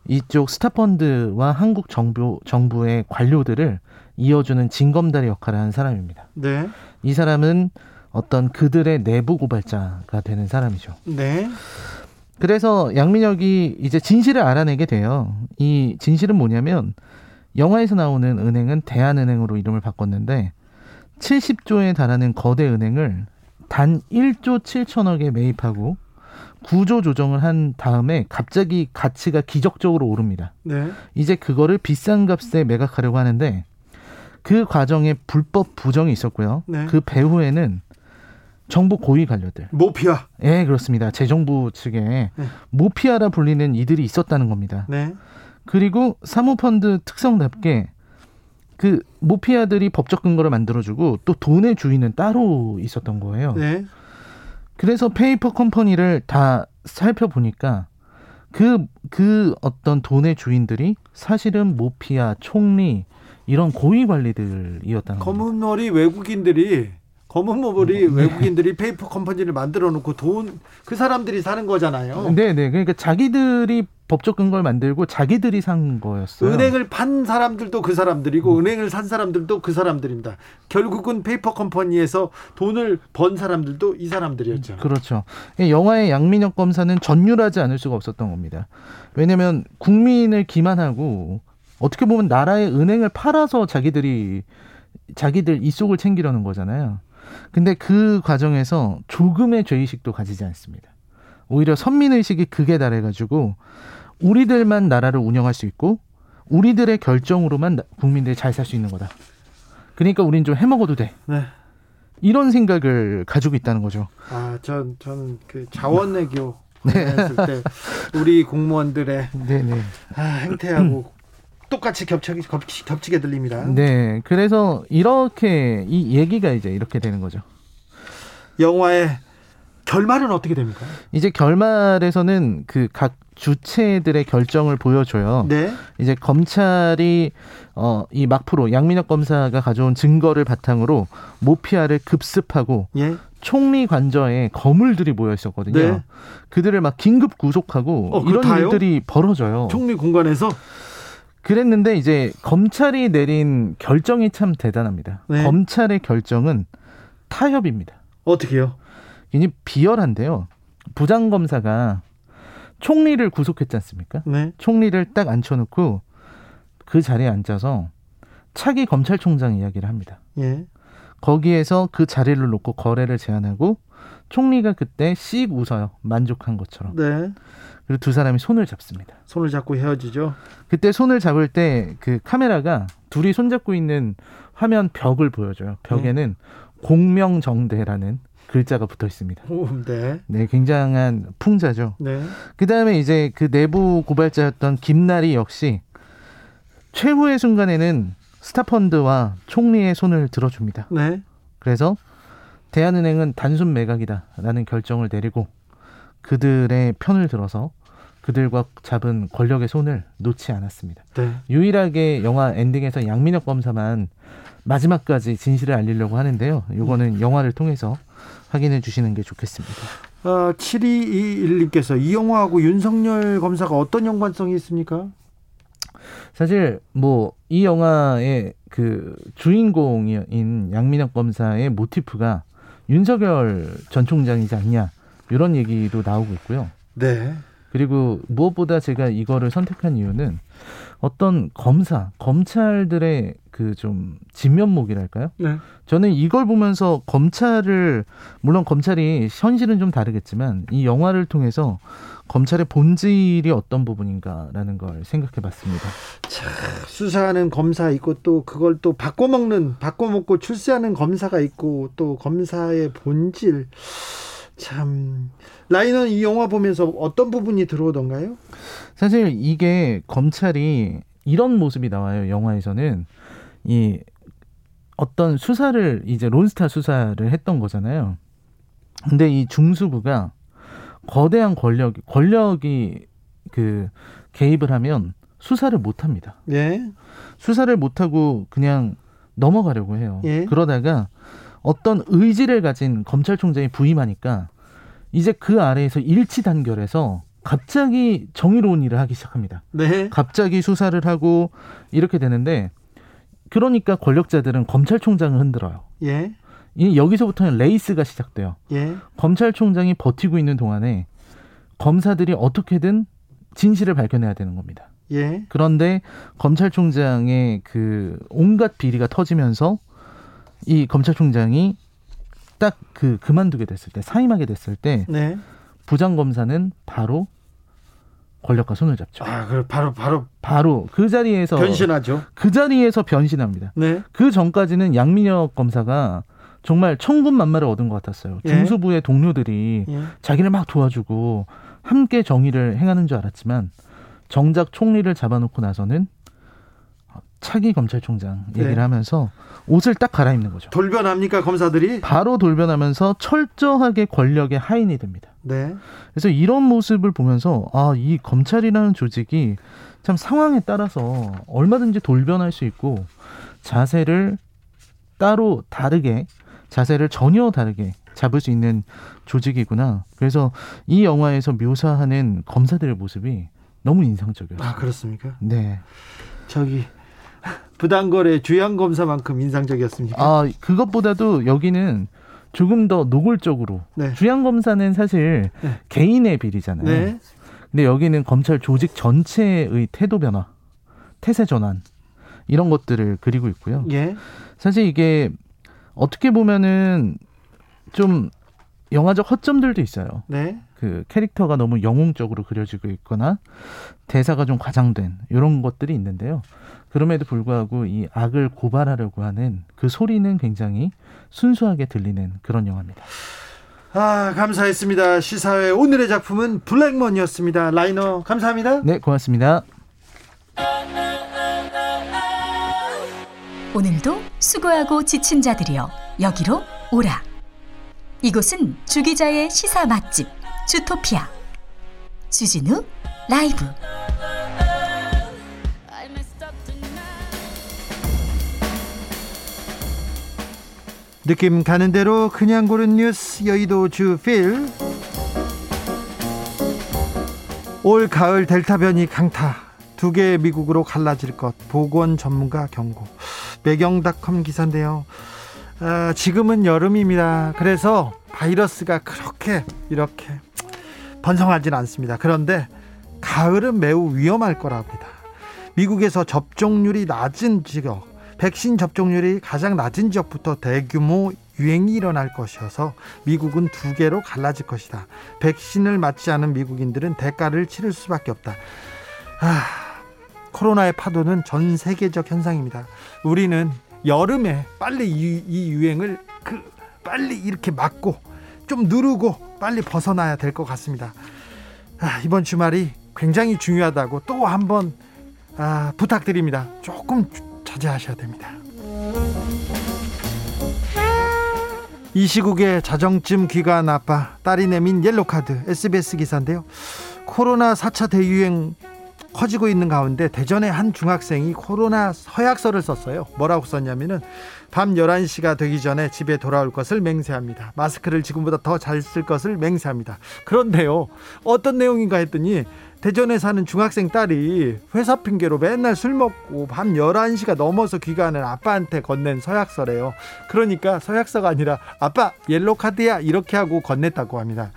이쪽 스타펀드와 한국 정부 정부의 관료들을 이어주는 징검다리 역할을 하는 사람입니다. 네. 이 사람은 어떤 그들의 내부 고발자가 되는 사람이죠. 네. 그래서 양민혁이 이제 진실을 알아내게 돼요. 이 진실은 뭐냐면 영화에서 나오는 은행은 대한은행으로 이름을 바꿨는데 70조에 달하는 거대 은행을 단 1조 7천억에 매입하고 구조 조정을 한 다음에 갑자기 가치가 기적적으로 오릅니다. 네. 이제 그거를 비싼 값에 매각하려고 하는데 그 과정에 불법 부정이 있었고요. 네. 그 배후에는 정부 고위 관료들, 모피아. 예, 그렇습니다. 재정부 측에 네. 모피아라 불리는 이들이 있었다는 겁니다. 네. 그리고 사모펀드 특성답게 그 모피아들이 법적 근거를 만들어주고 또 돈의 주인은 따로 있었던 거예요. 네. 그래서 페이퍼 컴퍼니를 다 살펴보니까 그, 그 어떤 돈의 주인들이 사실은 모피아, 총리, 이런 고위 관리들이었다는. 검은 머리 외국인들이 검은 머리 네. 외국인들이 페이퍼 컴퍼니를 만들어 놓고 돈 그 사람들이 사는 거잖아요. 네, 네. 그러니까 자기들이 법적 근거를 만들고 자기들이 산 거였어요. 은행을 판 사람들도 그 사람들이고 은행을 산 사람들도 그 사람들입니다. 결국은 페이퍼 컴퍼니에서 돈을 번 사람들도 이 사람들이었죠. 그렇죠. 이 영화의 양민혁 검사는 전율하지 않을 수가 없었던 겁니다. 왜냐하면 국민을 기만하고 어떻게 보면 나라의 은행을 팔아서 자기들이 자기들 이속을 챙기려는 거잖아요. 근데 그 과정에서 조금의 죄의식도 가지지 않습니다. 오히려 선민의식이 극에 달해가지고 우리들만 나라를 운영할 수 있고 우리들의 결정으로만 나- 국민들이 잘 살 수 있는 거다. 그러니까 우린 좀 해먹어도 돼. 네. 이런 생각을 가지고 있다는 거죠. 아, 전 저는 그 자원외교 했을 때 우리 공무원들의 네네. 아, 행태하고 똑같이 겹치게 겹치, 겹치게 들립니다. 네. 그래서 이렇게 이 얘기가 이제 이렇게 되는 거죠. 영화의 결말은 어떻게 됩니까? 이제 결말에서는 그 각 주체들의 결정을 보여줘요. 네. 이제 검찰이 어 이 막프로 양민혁 검사가 가져온 증거를 바탕으로 모피아를 급습하고 예. 총리 관저에 거물들이 모여 있었거든요. 네. 그들을 막 긴급 구속하고 어, 이런 다요? 일들이 벌어져요. 총리 공간에서 그랬는데 이제 검찰이 내린 결정이 참 대단합니다. 네. 검찰의 결정은 타협입니다. 어떻게요? 이게 비열한데요. 부장 검사가 총리를 구속했지 않습니까? 네. 총리를 딱 앉혀놓고 그 자리에 앉아서 차기 검찰총장 이야기를 합니다. 예. 거기에서 그 자리를 놓고 거래를 제안하고 총리가 그때 씩 웃어요. 만족한 것처럼. 네. 그리고 두 사람이 손을 잡습니다. 손을 잡고 헤어지죠. 그때 손을 잡을 때 그 카메라가 둘이 손잡고 있는 화면 벽을 보여줘요. 벽에는 공명정대라는 글자가 붙어 있습니다. 오, 네. 네, 굉장한 풍자죠. 네. 그 다음에 이제 그 내부 고발자였던 김나리 역시 최후의 순간에는 스타펀드와 총리의 손을 들어줍니다. 네. 그래서 대한은행은 단순 매각이다라는 결정을 내리고 그들의 편을 들어서 그들과 잡은 권력의 손을 놓지 않았습니다. 네. 유일하게 영화 엔딩에서 양민혁 검사만 마지막까지 진실을 알리려고 하는데요. 이거는 영화를 통해서 확인해 주시는 게 좋겠습니다. 어, 7221님께서 이 영화하고 윤석열 검사가 어떤 연관성이 있습니까? 사실 뭐 이 영화의 그 주인공인 양민혁 검사의 모티프가 윤석열 전 총장이지 않냐 이런 얘기도 나오고 있고요. 네. 그리고 무엇보다 제가 이거를 선택한 이유는 어떤 검사, 검찰들의 그 좀 진면목이랄까요? 네. 저는 이걸 보면서 검찰을 물론 검찰이 현실은 좀 다르겠지만 이 영화를 통해서 검찰의 본질이 어떤 부분인가라는 걸 생각해봤습니다. 수사하는 검사 있고 또 그걸 또 바꿔먹는 바꿔먹고 출세하는 검사가 있고 또 검사의 본질 참 라인은 이 영화 보면서 어떤 부분이 들어오던가요? 사실 이게 검찰이 이런 모습이 나와요. 영화에서는 이 어떤 수사를 이제 론스타 수사를 했던 거잖아요. 근데 이 중수부가 거대한 권력 권력이 그 개입을 하면 수사를 못 합니다. 예. 수사를 못 하고 그냥 넘어가려고 해요. 예. 그러다가 어떤 의지를 가진 검찰총장이 부임하니까 이제 그 아래에서 일치 단결해서 갑자기 정의로운 일을 하기 시작합니다. 네. 갑자기 수사를 하고 이렇게 되는데 그러니까 권력자들은 검찰총장을 흔들어요. 예. 이 여기서부터는 레이스가 시작돼요. 예. 검찰총장이 버티고 있는 동안에 검사들이 어떻게든 진실을 밝혀내야 되는 겁니다. 예. 그런데 검찰총장의 그 온갖 비리가 터지면서 이 검찰총장이 딱 그 그만두게 됐을 때 사임하게 됐을 때 네. 부장 검사는 바로 권력과 손을 잡죠. 아, 그 바로 바로 바로 그 자리에서 변신하죠. 그 자리에서 변신합니다. 네. 그 전까지는 양민혁 검사가 정말 천군만마를 얻은 것 같았어요. 예. 중수부의 동료들이 예. 자기를 막 도와주고 함께 정의를 행하는 줄 알았지만 정작 총리를 잡아놓고 나서는 차기 검찰총장 얘기를 네. 하면서 옷을 딱 갈아입는 거죠. 돌변합니까 검사들이? 바로 돌변하면서 철저하게 권력의 하인이 됩니다. 네. 그래서 이런 모습을 보면서 아, 이 검찰이라는 조직이 참 상황에 따라서 얼마든지 돌변할 수 있고 자세를 따로 다르게 자세를 전혀 다르게 잡을 수 있는 조직이구나. 그래서 이 영화에서 묘사하는 검사들의 모습이 너무 인상적이었어요. 아, 그렇습니까? 네. 저기 부당거래 주양 검사만큼 인상적이었습니까? 아, 그것보다도 여기는 조금 더 노골적으로 네. 주양 검사는 사실 네. 개인의 비리잖아요. 네. 근데 여기는 검찰 조직 전체의 태도 변화, 태세 전환 이런 것들을 그리고 있고요. 예. 사실 이게 어떻게 보면은 좀 영화적 허점들도 있어요. 네. 그 캐릭터가 너무 영웅적으로 그려지고 있거나 대사가 좀 과장된 이런 것들이 있는데요. 그럼에도 불구하고 이 악을 고발하려고 하는 그 소리는 굉장히 순수하게 들리는 그런 영화입니다. 아, 감사했습니다. 시사회 오늘의 작품은 블랙먼이었습니다. 라이너 감사합니다. 네, 고맙습니다. 오늘도 수고하고 지친 자들이여 여기로 오라. 이곳은 주기자의 시사 맛집 주토피아 주진우 라이브 느낌 가는 대로 그냥 고른 뉴스 여의도 주필. 올 가을 델타 변이 강타. 두 개의 미국으로 갈라질 것. 보건 전문가 경고. 매경닷컴 기사인데요. 아, 지금은 여름입니다. 그래서 바이러스가 그렇게 이렇게 번성하진 않습니다. 그런데 가을은 매우 위험할 거라고 합니다. 미국에서 접종률이 낮은 지역 백신 접종률이 가장 낮은 지역부터 대규모 유행이 일어날 것이어서 미국은 두 개로 갈라질 것이다. 백신을 맞지 않은 미국인들은 대가를 치를 수밖에 없다. 아, 코로나의 파도는 전 세계적 현상입니다. 우리는 여름에 빨리 이, 이 유행을 그 빨리 이렇게 막고 좀 누르고 빨리 벗어나야 될 것 같습니다. 아, 이번 주말이 굉장히 중요하다고 또 한번 아, 부탁드립니다. 조금 자제하셔야 됩니다. 이 시국에 자정쯤 귀가 나빠 딸이 내민 옐로카드 SBS 기사인데요. 코로나 4차 대유행 커지고 있는 가운데 대전의 한 중학생이 코로나 서약서를 썼어요. 뭐라고 썼냐면은 밤 11시가 되기 전에 집에 돌아올 것을 맹세합니다. 마스크를 지금보다 더 잘 쓸 것을 맹세합니다. 그런데요. 어떤 내용인가 했더니 대전에 사는 중학생 딸이 회사 핑계로 맨날 술 먹고 밤 11시가 넘어서 귀가하는 아빠한테 건넨 서약서래요. 그러니까 서약서가 아니라 아빠 옐로카드야 이렇게 하고 건넸다고 합니다.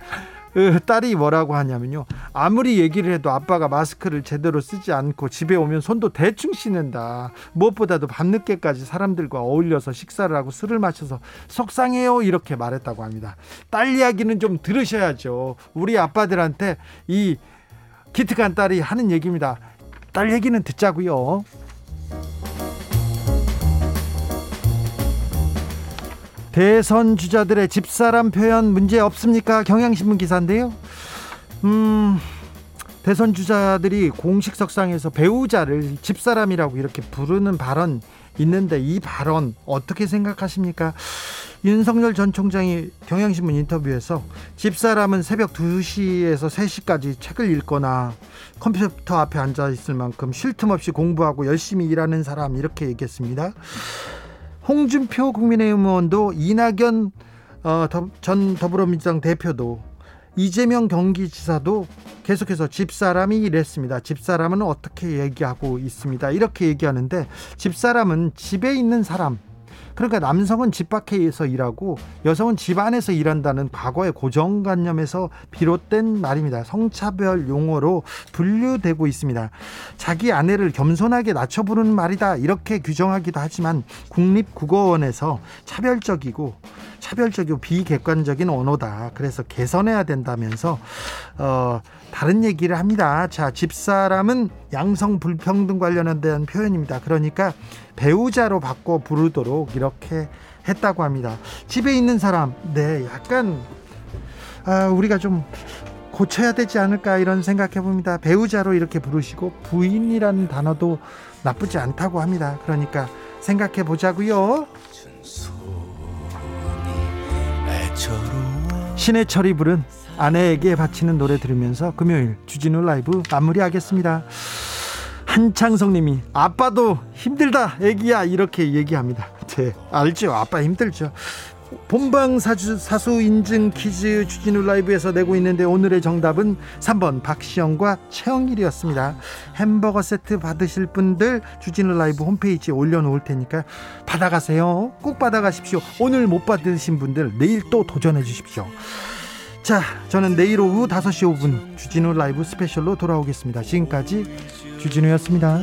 으, 딸이 뭐라고 하냐면요. 아무리 얘기를 해도 아빠가 마스크를 제대로 쓰지 않고 집에 오면 손도 대충 씻는다. 무엇보다도 밤늦게까지 사람들과 어울려서 식사를 하고 술을 마셔서 속상해요. 이렇게 말했다고 합니다. 딸 이야기는 좀 들으셔야죠. 우리 아빠들한테 이 기특한 딸이 하는 얘기입니다. 딸 얘기는 듣자고요. 대선 주자들의 집사람 표현 문제 없습니까? 경향신문 기사인데요. 음, 대선 주자들이 공식 석상에서 배우자를 집사람이라고 이렇게 부르는 발언 있는데 이 발언 어떻게 생각하십니까? 윤석열 전 총장이 경향신문 인터뷰에서 집사람은 새벽 2시에서 3시까지 책을 읽거나 컴퓨터 앞에 앉아 있을 만큼 쉴 틈 없이 공부하고 열심히 일하는 사람 이렇게 얘기했습니다. 홍준표 국민의힘 의원도 이낙연 어, 더, 전 더불어민주당 대표도 이재명 경기지사도 계속해서 집사람이 이랬습니다. 집사람은 어떻게 얘기하고 있습니다. 이렇게 얘기하는데 집사람은 집에 있는 사람 그러니까 남성은 집 밖에서 일하고 여성은 집 안에서 일한다는 과거의 고정관념에서 비롯된 말입니다. 성차별 용어로 분류되고 있습니다. 자기 아내를 겸손하게 낮춰 부르는 말이다. 이렇게 규정하기도 하지만 국립국어원에서 차별적이고 차별적이고 비객관적인 언어다. 그래서 개선해야 된다면서 어, 다른 얘기를 합니다. 자, 집사람은 양성 불평등 관련된 표현입니다. 그러니까 배우자로 바꿔 부르도록 이렇게 했다고 합니다. 집에 있는 사람, 네, 약간 아, 우리가 좀 고쳐야 되지 않을까 이런 생각해 봅니다. 배우자로 이렇게 부르시고 부인이라는 단어도 나쁘지 않다고 합니다. 그러니까 생각해 보자고요. 신해철이 부른 아내에게 바치는 노래 들으면서 금요일 주진우 라이브 마무리하겠습니다. 한창성님이 아빠도 힘들다 애기야 이렇게 얘기합니다. 네 알죠 아빠 힘들죠. 본방 사주, 사수 인증 퀴즈 주진우 라이브에서 내고 있는데 오늘의 정답은 3번 박시영과 최영일이었습니다. 햄버거 세트 받으실 분들 주진우 라이브 홈페이지에 올려놓을 테니까 받아가세요. 꼭 받아가십시오. 오늘 못 받으신 분들 내일 또 도전해 주십시오. 자, 저는 내일 오후 5시 5분 주진우 라이브 스페셜로 돌아오겠습니다. 지금까지 주진우였습니다.